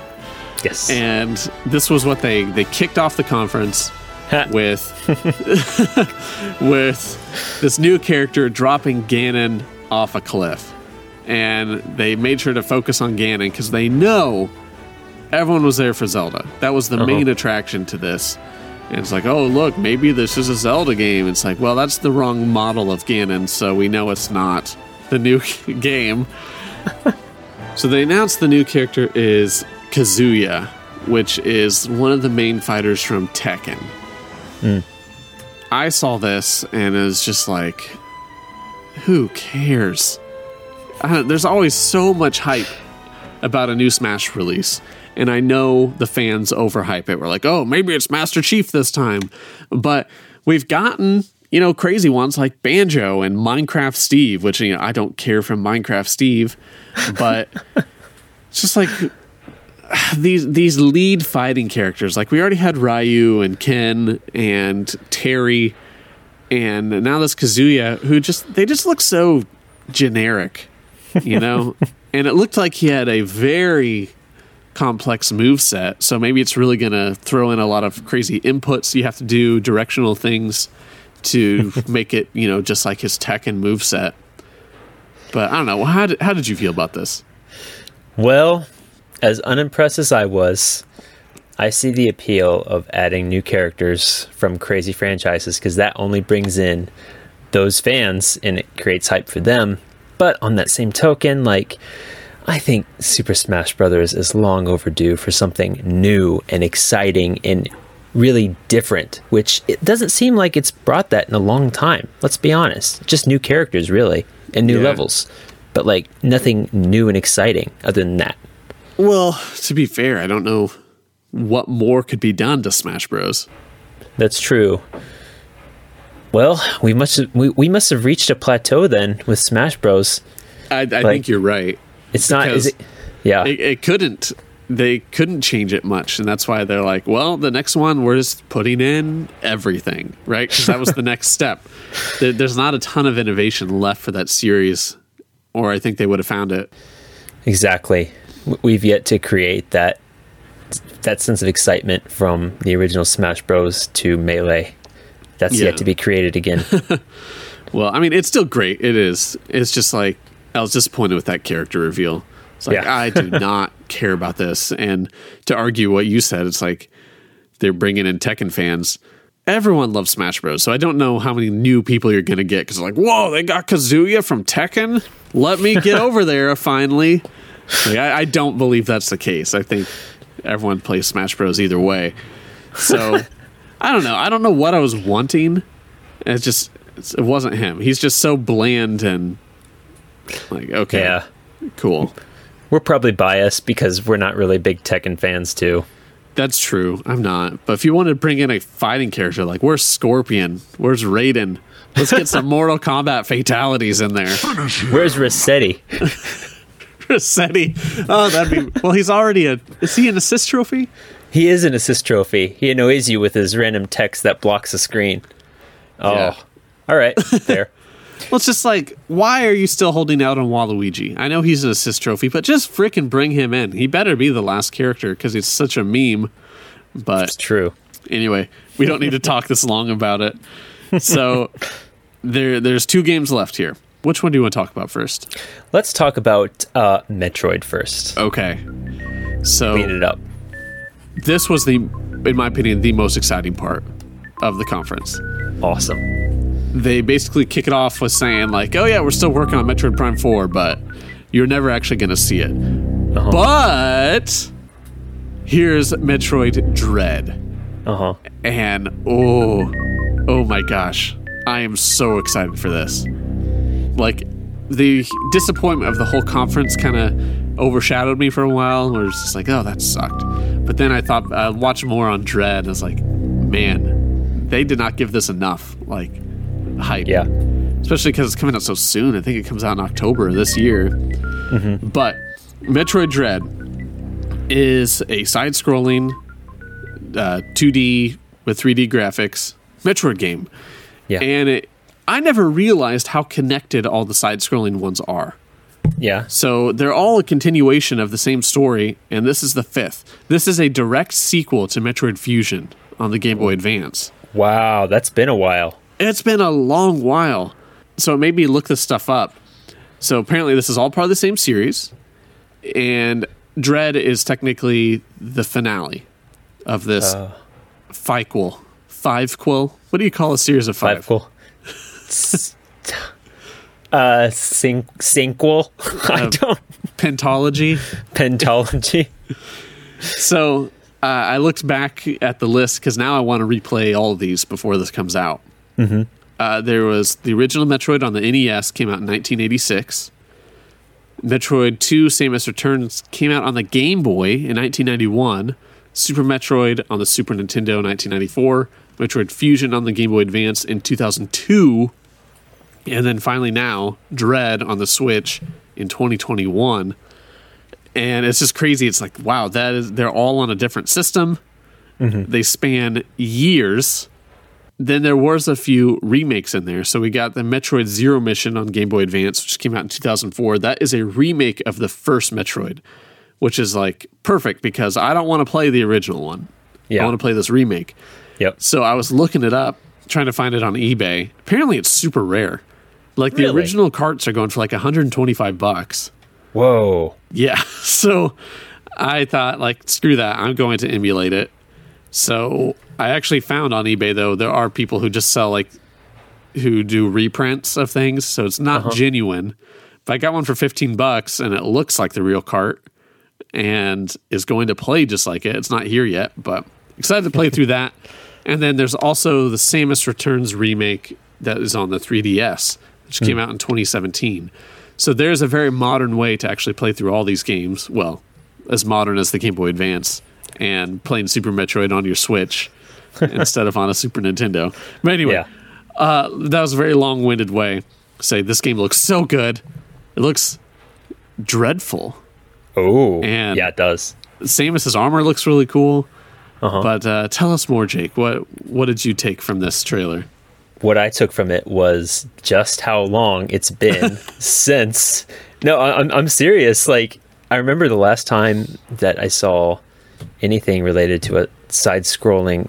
yes. and this was what they they kicked off the conference with with this new character dropping Ganon off a cliff. And they made sure to focus on Ganon because they know everyone was there for Zelda. That was the uh-huh. main attraction to this. And it's like, oh, look, maybe this is a Zelda game. It's like, well, that's the wrong model of Ganon, so we know it's not the new game. so they announced the new character is Kazuya, which is one of the main fighters from Tekken. Mm. I saw this and it was just like, who cares? Don't- there's always so much hype about a new Smash release. And I know the fans overhype it. We're like, oh, maybe it's Master Chief this time. But we've gotten, you know, crazy ones like Banjo and Minecraft Steve, which, you know, I don't care from Minecraft Steve. But It's just like these these lead fighting characters. Like we already had Ryu and Ken and Terry, and now this Kazuya, who just they just look so generic, you know. and it looked like he had a very complex move set. So maybe it's really going to throw in a lot of crazy inputs. You have to do directional things to make it, you know, just like his Tekken move set. But I don't know. How did, how did you feel about this? Well, as unimpressed as I was, I see the appeal of adding new characters from crazy franchises because that only brings in those fans and it creates hype for them. But on that same token, like, I think Super Smash Brothers is long overdue for something new and exciting and really different, which it doesn't seem like it's brought that in a long time. Let's be honest. Just new characters, really, and new Yeah. levels. But like nothing new and exciting other than that. Well, to be fair, I don't know what more could be done to Smash Bros. That's true. Well, we must have, we, we must have reached a plateau then with Smash Bros. I, I think you're right. It's not is it Yeah. It, it couldn't. They couldn't change it much, and that's why they're like, "Well, the next one, we're just putting in everything, right?" Because that was the next step. There, there's not a ton of innovation left for that series, or I think they would have found it. Exactly. We've yet to create that that sense of excitement from the original Smash Bros to Melee. That's Yeah. yet to be created again. Well, I mean, it's still great. It is. It's just like I was disappointed with that character reveal. It's like Yeah. I do not care about this. And to argue what you said, it's like they're bringing in Tekken fans. Everyone loves Smash Bros. So I don't know how many new people you're going to get because like, whoa, they got Kazuya from Tekken. Let me get over there finally. Like, I, I don't believe that's the case. I think everyone plays Smash Bros. either way. So I don't know. I don't know what I was wanting. It's just it's, it wasn't him. He's just so bland and like okay, yeah. cool. We're probably biased because we're not really big Tekken fans too. That's true. I'm not. But if you want to bring in a fighting character, like where's Scorpion? Where's Raiden? Let's get some Mortal Kombat fatalities in there. Where's Resetti? Resetti. Oh, that'd be well. He's already a. Is he an assist trophy? He is an assist trophy. He annoys you with his random text that blocks the screen. Oh. Yeah. All right. There. Well, it's just like, why are you still holding out on Waluigi? I know he's an assist trophy, but just frickin' bring him in. He better be the last character because he's such a meme. But It's true. anyway, we don't need to talk this long about it. So there, there's two games left here. Which one do you want to talk about first? Let's talk about uh, Metroid first. Okay. So Beat it up. this was the, in my opinion, the most exciting part of the conference. Awesome. They basically kick it off with saying like, "Oh yeah, we're still working on Metroid Prime 4, but you're never actually going to see it." But here's Metroid Dread. Uh huh. And oh, oh my gosh, I am so excited for this. Like, the disappointment of the whole conference kind of overshadowed me for a while. Where it's just like, oh, that sucked. But then I thought I'd watch more on Dread. And I was like, man, they did not give this enough like hype. Yeah. especially because it's coming out so soon. I think it comes out in October this year. Mm-hmm. But Metroid Dread is a side-scrolling uh, 2D with 3D graphics Metroid game, Yeah. and it, I never realized how connected all the side-scrolling ones are. yeah. So they're all a continuation of the same story, and this is the fifth. This is a direct sequel to Metroid Fusion on the Game Boy Advance. Wow. That's been a while. It's been a long while. So it made me look this stuff up. So apparently, this is all part of the same series. And Dread is technically the finale of this uh. fivequel. Fivequel? What do you call a series of five? Five cool. uh, syn- synquel. I don't. Pentology. Pentology. So uh, I looked back at the list because now I want to replay all of these before this comes out. Mm-hmm. Uh, there was the original Metroid on the NES came out in 1986. Metroid 2 Samus Returns came out on the Game Boy in 1991. Super Metroid on the Super Nintendo in 1994. Metroid Fusion on the Game Boy Advance in 2002. And then finally now, Dread on the Switch in 2021 and it's just crazy. It's like wow, that is they're all on a different system. Mm-hmm. They span years. Then there was a few remakes in there. So we got the Metroid Zero Mission on Game Boy Advance, which came out in 2004. That is a remake of the first Metroid, which is like perfect because I don't want to play the original one. Yeah. I want to play this remake. Yep. So I was looking it up, trying to find it on eBay. Apparently, it's super rare. Like the Really? original carts are going for like 125 bucks. Whoa. Yeah. So I thought, like, screw that. I'm going to emulate it. So I actually found on eBay, though, there are people who just sell, like, who do reprints of things. So it's not uh-huh. genuine. But I got one for 15 bucks and it looks like the real cart and is going to play just like it. It's not here yet, but excited to play through that. And then there's also the Samus Returns remake that is on the 3DS, which came out in 2017. So there's a very modern way to actually play through all these games. Well, as modern as the Game Boy Advance and playing Super Metroid on your Switch instead of on a Super Nintendo. But anyway, Yeah. uh, that was a very long winded way to say this game looks so good. It looks dreadful. Oh. And- yeah, it does. Samus's armor looks really cool. Uh-huh. But uh, tell us more, Jake. What what did you take from this trailer? What I took from it was just how long it's been since. No, I'm I'm serious. Like I remember the last time that I saw anything related to a side-scrolling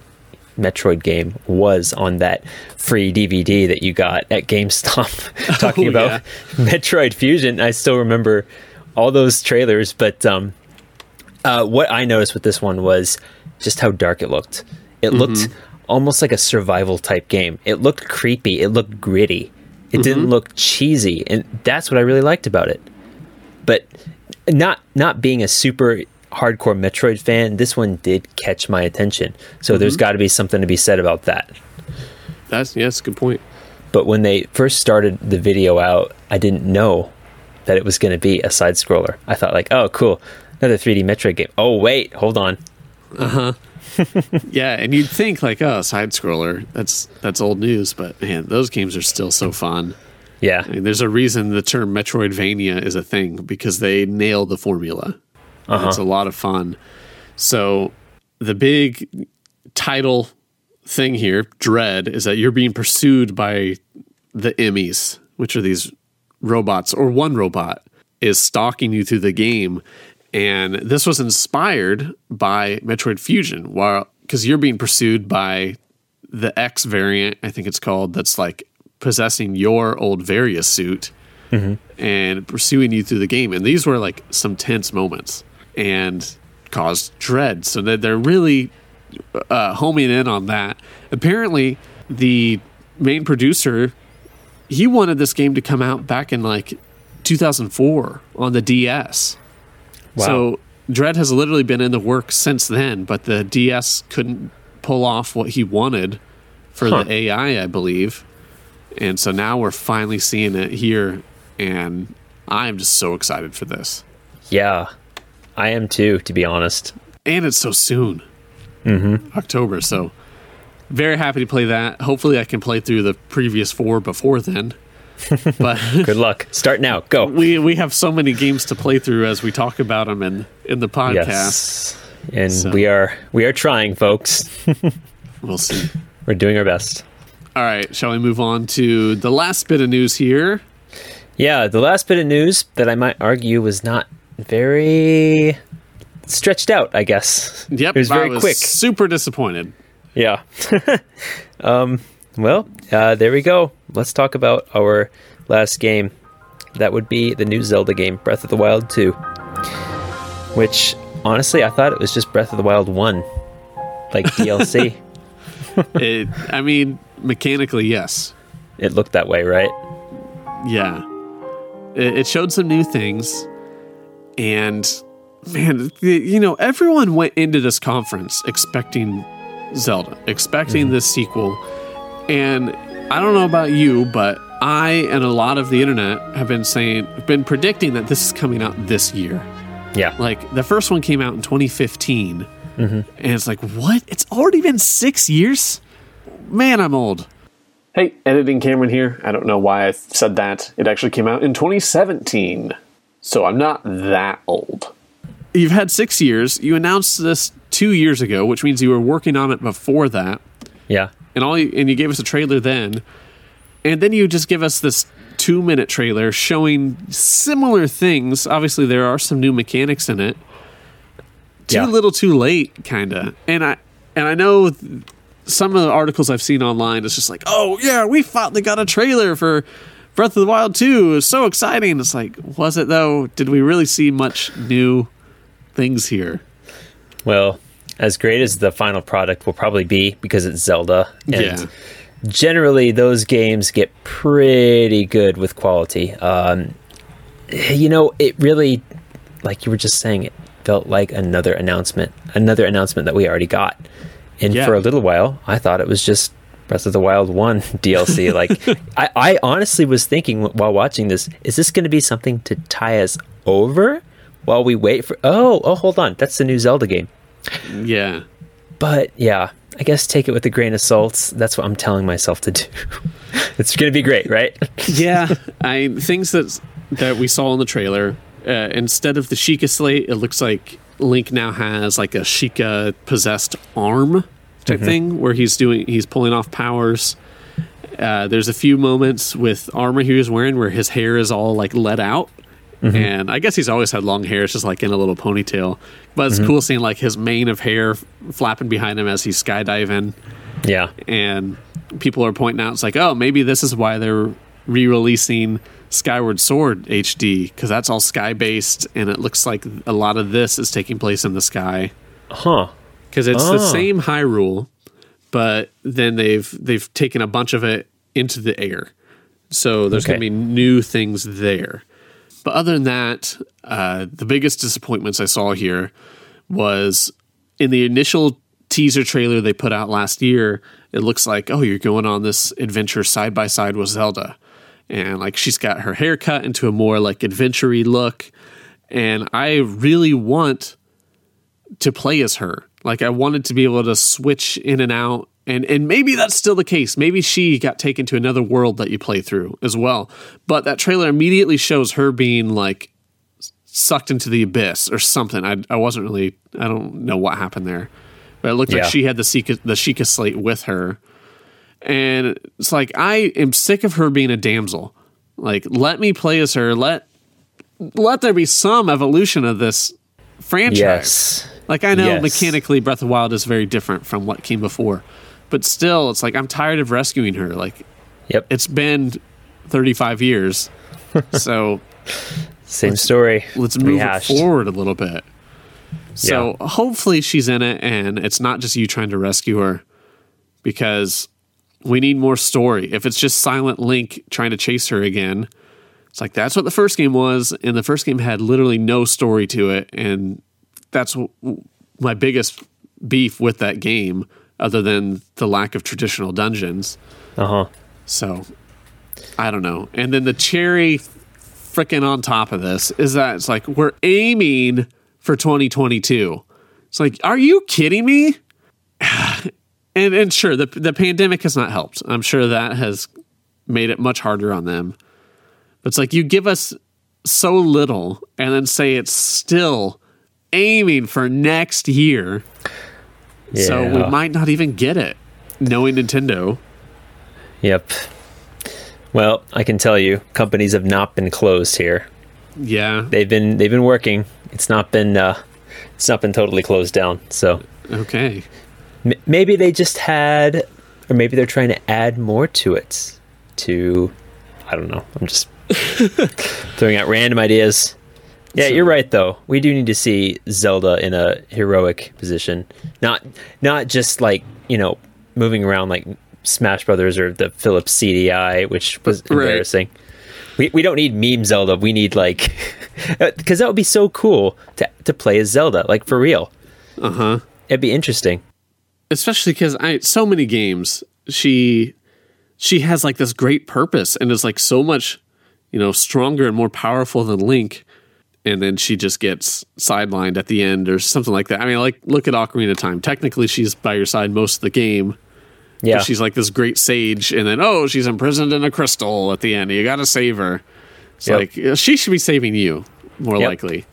Metroid game was on that free DVD that you got at GameStop talking Oh, about yeah. Metroid Fusion. I still remember all those trailers, but um, uh, what I noticed with this one was just how dark it looked. It looked almost like a survival type game. It looked creepy. It looked gritty. It didn't mm-hmm. look cheesy, and that's what I really liked about it. But not not being a super hardcore Metroid fan, this one did catch my attention. So there's mm-hmm. got to be something to be said about that. That's yes, good point. But when they first started the video out, I didn't know that it was going to be a side scroller. I thought like, oh, cool, another 3D Metroid game. Oh wait, hold on. Uh-huh. Yeah, and you'd think like, oh, side scroller, that's that's old news, but man, those games are still so fun. Yeah, I mean, there's a reason the term Metroidvania is a thing because they nail the formula. Uh-huh. It's a lot of fun. So the big title thing here, Dread, is that you're being pursued by the EMMIs, which are these robots, or one robot is stalking you through the game. And this was inspired by Metroid Fusion, while because you're being pursued by the X variant, I think it's called, that's like possessing your old Varia suit and pursuing you through the game. And these were like some tense moments and caused dread. So that they're really uh, homing in on that. Apparently, the main producer he wanted this game to come out back in like 2004 on the DS. Wow. So Dread has literally been in the works since then, but the DS couldn't pull off what he wanted for Huh. the AI, I believe. And so now we're finally seeing it here, and I'm just so excited for this. yeah, I am too. To be honest, And it's so soon. Mm-hmm. October, so very happy to play that. Hopefully, I can play through the previous four before then. But good luck. Start now. Go. we we have so many games to play through as we talk about them in in the podcast. Yes, and So- we are we are trying, folks. We'll see. We're doing our best. All right, shall we move on to the last bit of news here? Yeah, the last bit of news that I might argue was not very stretched out. I guess. Yep, it was very was quick. Super disappointed. Yeah. um, well, uh, there we go. Let's talk about our last game. That would be the new Zelda game, Breath of the Wild 2. Which, honestly, I thought it was just Breath of the Wild 1. Like DLC. It, I mean, mechanically, yes. it looked that way, right? Yeah. It, it showed some new things. And, man, you know, everyone went into this conference expecting Zelda, expecting mm-hmm. this sequel. And I don't know about you, but I and a lot of the internet have been saying, been predicting that this is coming out this year. Yeah. Like, the first one came out in 2015. Mm-hmm. And it's like, what? It's already been six years? Man, I'm old. Hey, editing Cameron here. I don't know why I said that. It actually came out in 2017. So I'm not that old. you've had six years. You announced this two years ago, which means you were working on it before that, Yeah. and all you, and you gave us a trailer then, and then you just give us this two minute trailer showing similar things. Obviously, there are some new mechanics in it. Too Yeah. little, too late, kind of. And I and I know th- some of the articles I've seen online is just like, oh yeah, we finally got a trailer for Breath of the Wild 2. It's so exciting. It's like, was it though? Did we really see much new things here? Well, as great as the final product will probably be because it's Zelda. And Yeah. generally those games get pretty good with quality. Um, you know, it really, like you were just saying, it felt like another announcement, another announcement that we already got. And Yeah. for a little while, I thought it was just Breath of the Wild 1 DLC. Like, I, I honestly was thinking while watching this, is this going to be something to tie us over while we wait for. Oh, oh, hold on. That's the new Zelda game. Yeah. But yeah, I guess take it with a grain of salt. That's what I'm telling myself to do. it's going to be great, right? yeah, I things that that we saw in the trailer. Uh, instead of the Sheikah slate, it looks like Link now has like a Sheikah possessed arm type thing where he's doing he's pulling off powers. Uh, there's a few moments with armor he was wearing where his hair is all like let out. Mm-hmm. And I guess he's always had long hair. It's just like in a little ponytail. But it's mm-hmm. cool seeing like his mane of hair flapping behind him as he's skydiving Yeah. and people are pointing out it's like oh maybe this is why they're re-releasing skyward sword hd because that's all sky based and it looks like a lot of this is taking place in the sky Huh. because it's the Oh. same hyrule but then they've they've taken a bunch of it into the air so there's going to be new things there but other than that uh, the biggest disappointments i saw here was in the initial teaser trailer they put out last year, it looks like, oh, you're going on this adventure side by side with Zelda. And like she's got her hair cut into a more like adventury look. And I really want to play as her. Like I wanted to be able to switch in and out. And and maybe that's still the case. Maybe she got taken to another world that you play through as well. But that trailer immediately shows her being like sucked into the abyss or something. I, I wasn't really I don't know what happened there, but it looked Yeah. like she had the Sheikah, the Sheikah slate with her, and it's like I am sick of her being a damsel. Like let me play as her. Let let there be some evolution of this franchise. Yes. Like I know Yes. mechanically Breath of Wild is very different from what came before, but still, it's like I'm tired of rescuing her. Like Yep. it's been 35 years, so Same story. let's move Rehashed. it forward a little bit. So hopefully she's in it and it's not just you trying to rescue her because we need more story. If it's just Silent Link trying to chase her again, it's like that's what the first game was and the first game had literally no story to it and that's w- my biggest beef with that game other than the lack of traditional dungeons. Uh huh. So I don't know. And then the cherry freaking on top of this is that it's like we're aiming for 2022. It's like, are you kidding me? and and sure, the the pandemic has not helped. I'm sure that has made it much harder on them. But it's like you give us so little and then say it's still aiming for next year. So we might not even get it, knowing Nintendo. Yep. Well, I can tell you, companies have not been closed here. Yeah. They've been they've been working. It's not been uh, it's not been totally closed down. So Okay. m- maybe they just had, or maybe they're trying to add more to it. To, I don't know. I'm just throwing out random ideas. Yeah, you're right though. We do need to see Zelda in a heroic position. Not not just like, you know, moving around like Smash Brothers or the Philips CDI, which was Right. embarrassing. We we don't need meme Zelda. We need like cuz that would be so cool to to play as Zelda, like for real. Uh-huh. It'd be interesting. Especially cuz I so many games she she has like this great purpose and is like so much, you know, stronger and more powerful than Link and then she just gets sidelined at the end or something like that. I mean, like look at Ocarina of Time. Technically she's by your side most of the game. Yeah. She's like this great sage and then oh, she's imprisoned in a crystal at the end. You got to save her. It's Yep. like she should be saving you more Yep. likely.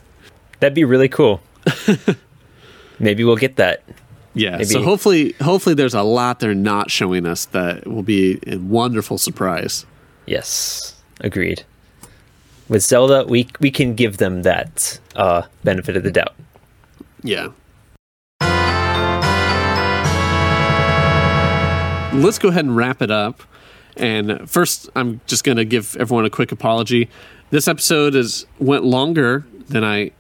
That'd be really cool. Maybe we'll get that. Yeah. Maybe- So hopefully, hopefully, there's a lot they're not showing us that will be a wonderful surprise. Yes, agreed. With Zelda, we we can give them that uh, benefit of the doubt. Yeah. Let's go ahead and wrap it up. And first, I'm just going to give everyone a quick apology. This episode is went longer than I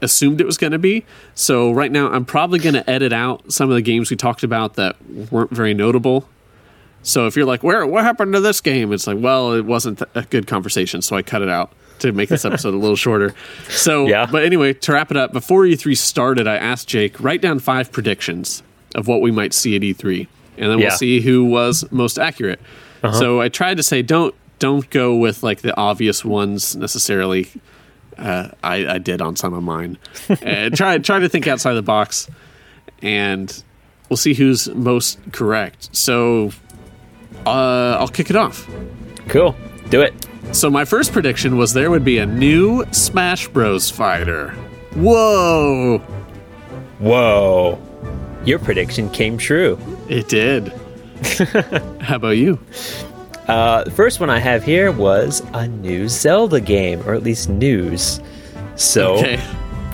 assumed it was going to be. So right now, I'm probably going to edit out some of the games we talked about that weren't very notable. So if you're like, "Where? What happened to this game?" It's like, well, it wasn't a good conversation, so I cut it out to make this episode a little shorter. So, Yeah. but anyway, to wrap it up, before E3 started, I asked Jake write down five predictions of what we might see at E3, and then Yeah. we'll see who was most accurate. So I tried to say, don't don't go with like the obvious ones necessarily. Uh, I, I did on some of mine. and try try to think outside the box, and we'll see who's most correct. So uh, I'll kick it off. Cool, do it. So my first prediction was there would be a new Smash Bros. fighter. Whoa! Whoa, your prediction came true. It did. How about you? Uh, the first one I have here was a new Zelda game, or at least news. So Okay.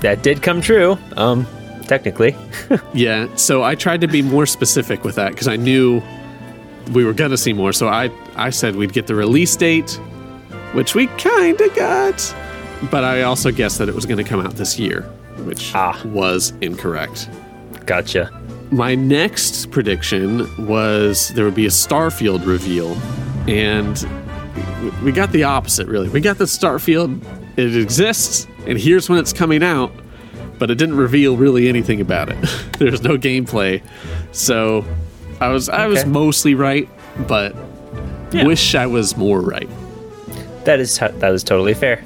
that did come true. Um, technically. Yeah, so I tried to be more specific with that because I knew we were gonna see more. So I I said we'd get the release date, which we kind of got, but I also guessed that it was gonna come out this year, which Ah. was incorrect. Gotcha. My next prediction was there would be a Starfield reveal, and we- got the opposite. Really, we got the Starfield. It exists, and here's when it's coming out, but it didn't reveal really anything about it. There's no gameplay, so I was I was mostly right, but Yeah. wish I was more right. That is t- that is totally fair.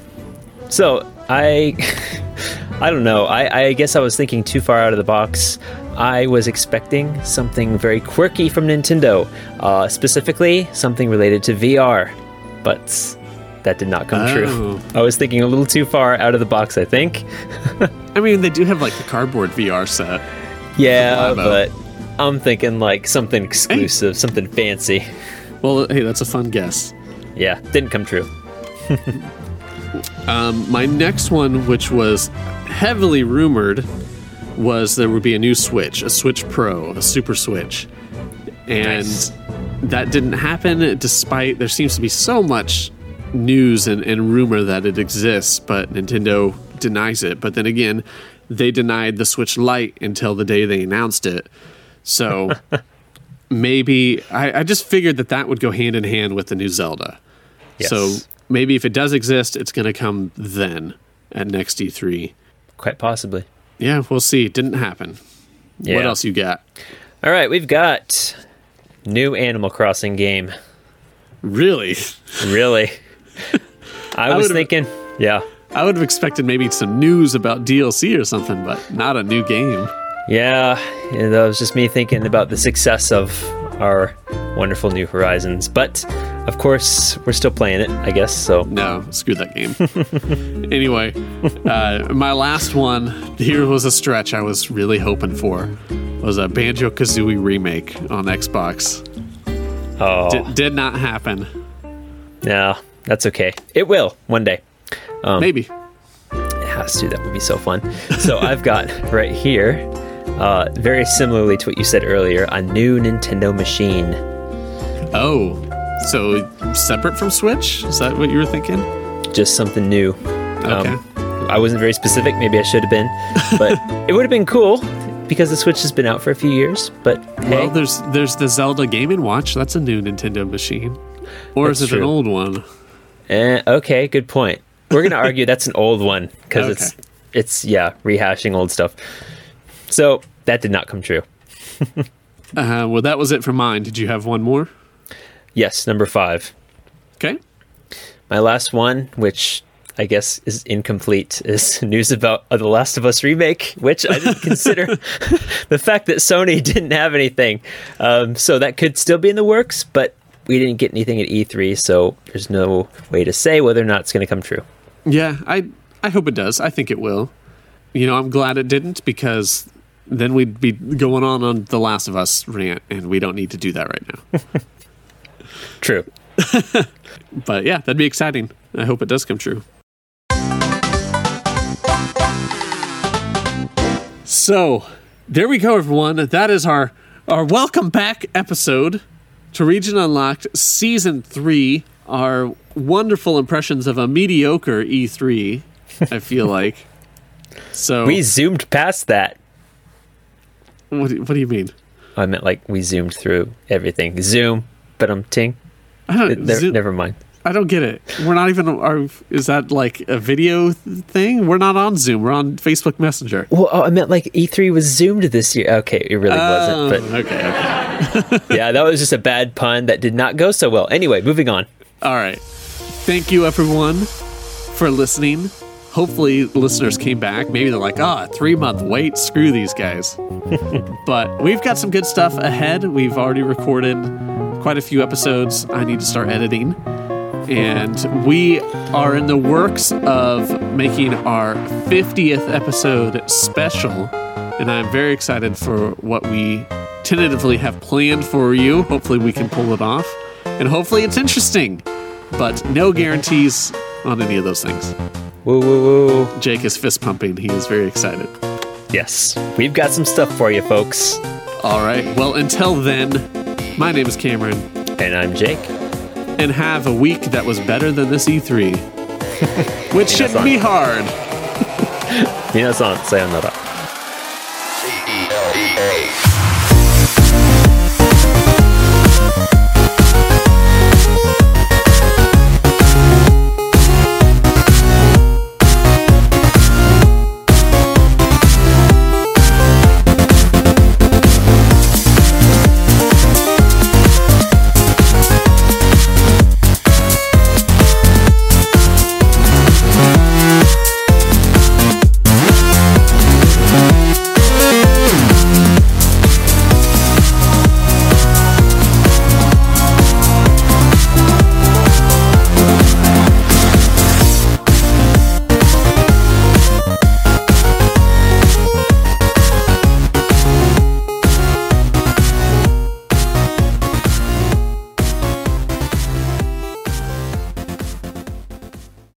So I, I don't know. I, I guess I was thinking too far out of the box. I was expecting something very quirky from Nintendo, uh, specifically something related to VR, but that did not come Oh. true. I was thinking a little too far out of the box. I think. I mean, they do have like the cardboard VR set. Yeah, but I'm thinking like something exclusive, something fancy. Well, hey, that's a fun guess. Yeah, didn't come true. Um, my next one, which was heavily rumored, was there would be a new Switch, a Switch Pro, a Super Switch. And Nice. that didn't happen despite there seems to be so much news and, and rumor that it exists, but Nintendo denies it. But then again, they denied the Switch Lite until the day they announced it. So maybe I, I just figured that that would go hand in hand with the new Zelda. Yes. So maybe if it does exist, it's going to come then at next E3. Quite possibly. Yeah, we'll see. It didn't happen. What else you got? All right, we've got new Animal Crossing game. Really? Really? I was thinking, yeah, I would have expected maybe some news about DLC or something, but not a new game. yeah. yeah, That was just me thinking about the success of our wonderful New Horizons. But of course, we're still playing it, I guess. So No, screw that game. anyway, uh, my last one here was a stretch I was really hoping for. Was a Banjo Kazooie remake on Xbox. oh, D- did not happen. no, that's okay. It will one day. Um, Maybe. It has to. That would be so fun. So I've got right here, uh, very similarly to what you said earlier, a new Nintendo machine. Oh, so separate from Switch? Is that what you were thinking? Just something new. Okay. I wasn't very specific. Maybe I should have been, but it would have been cool because the Switch has been out for a few years. But hey, Well, there's there's the Zelda Game and Watch. That's a new Nintendo machine, or is That's it an old one? eh, okay, good point. We're gonna argue that's an old one because it's it's yeah rehashing old stuff. So that did not come true. Uh, well, that was it for mine. Did you have one more? Yes, number five. Okay. My last one, which I guess is incomplete, is news about uh, the Last of Us remake, which I didn't consider the fact that Sony didn't have anything. Um, so that could still be in the works, but we didn't get anything at E3, so there's no way to say whether or not it's going to come true. Yeah, I I hope it does. I think it will. you know, I'm glad it didn't because then we'd be going on on the Last of Us rant, and we don't need to do that right now. True. but yeah, that'd be exciting. I hope it does come true. So there we go, everyone. That is our our welcome back episode to Region Unlocked Season Three. Our wonderful impressions of a mediocre E3. I feel like. So We zoomed past that. what, do- what do you mean? I meant like we zoomed through everything. Zoom, but I'm ting. I don't, Zo- never mind. I don't get it. We're not even. Are, is that like a video thing? We're not on Zoom. We're on Facebook Messenger. Well, oh, I meant like E3 was zoomed this year. Okay, it really Oh, wasn't. But okay, okay. Yeah, that was just a bad pun that did not go so well. Anyway, moving on. All right. Thank you, everyone, for listening. Hopefully, listeners came back. Maybe they're like, ah, three month wait. Screw these guys. but we've got some good stuff ahead. We've already recorded quite a few episodes. I need to start editing. And we are in the works of making our 50th episode special. And I'm very excited for what we tentatively have planned for you. Hopefully, we can pull it off. And hopefully, it's interesting. But no guarantees on any of those things. Woo woo woo. Jake is fist pumping. He is very excited. Yes, we've got some stuff for you, folks. All right. Well, until then, my name is Cameron. And I'm Jake. And have a week that was better than this E3. Which shouldn't be hard. 皆さん、さようなら。 C E L E A.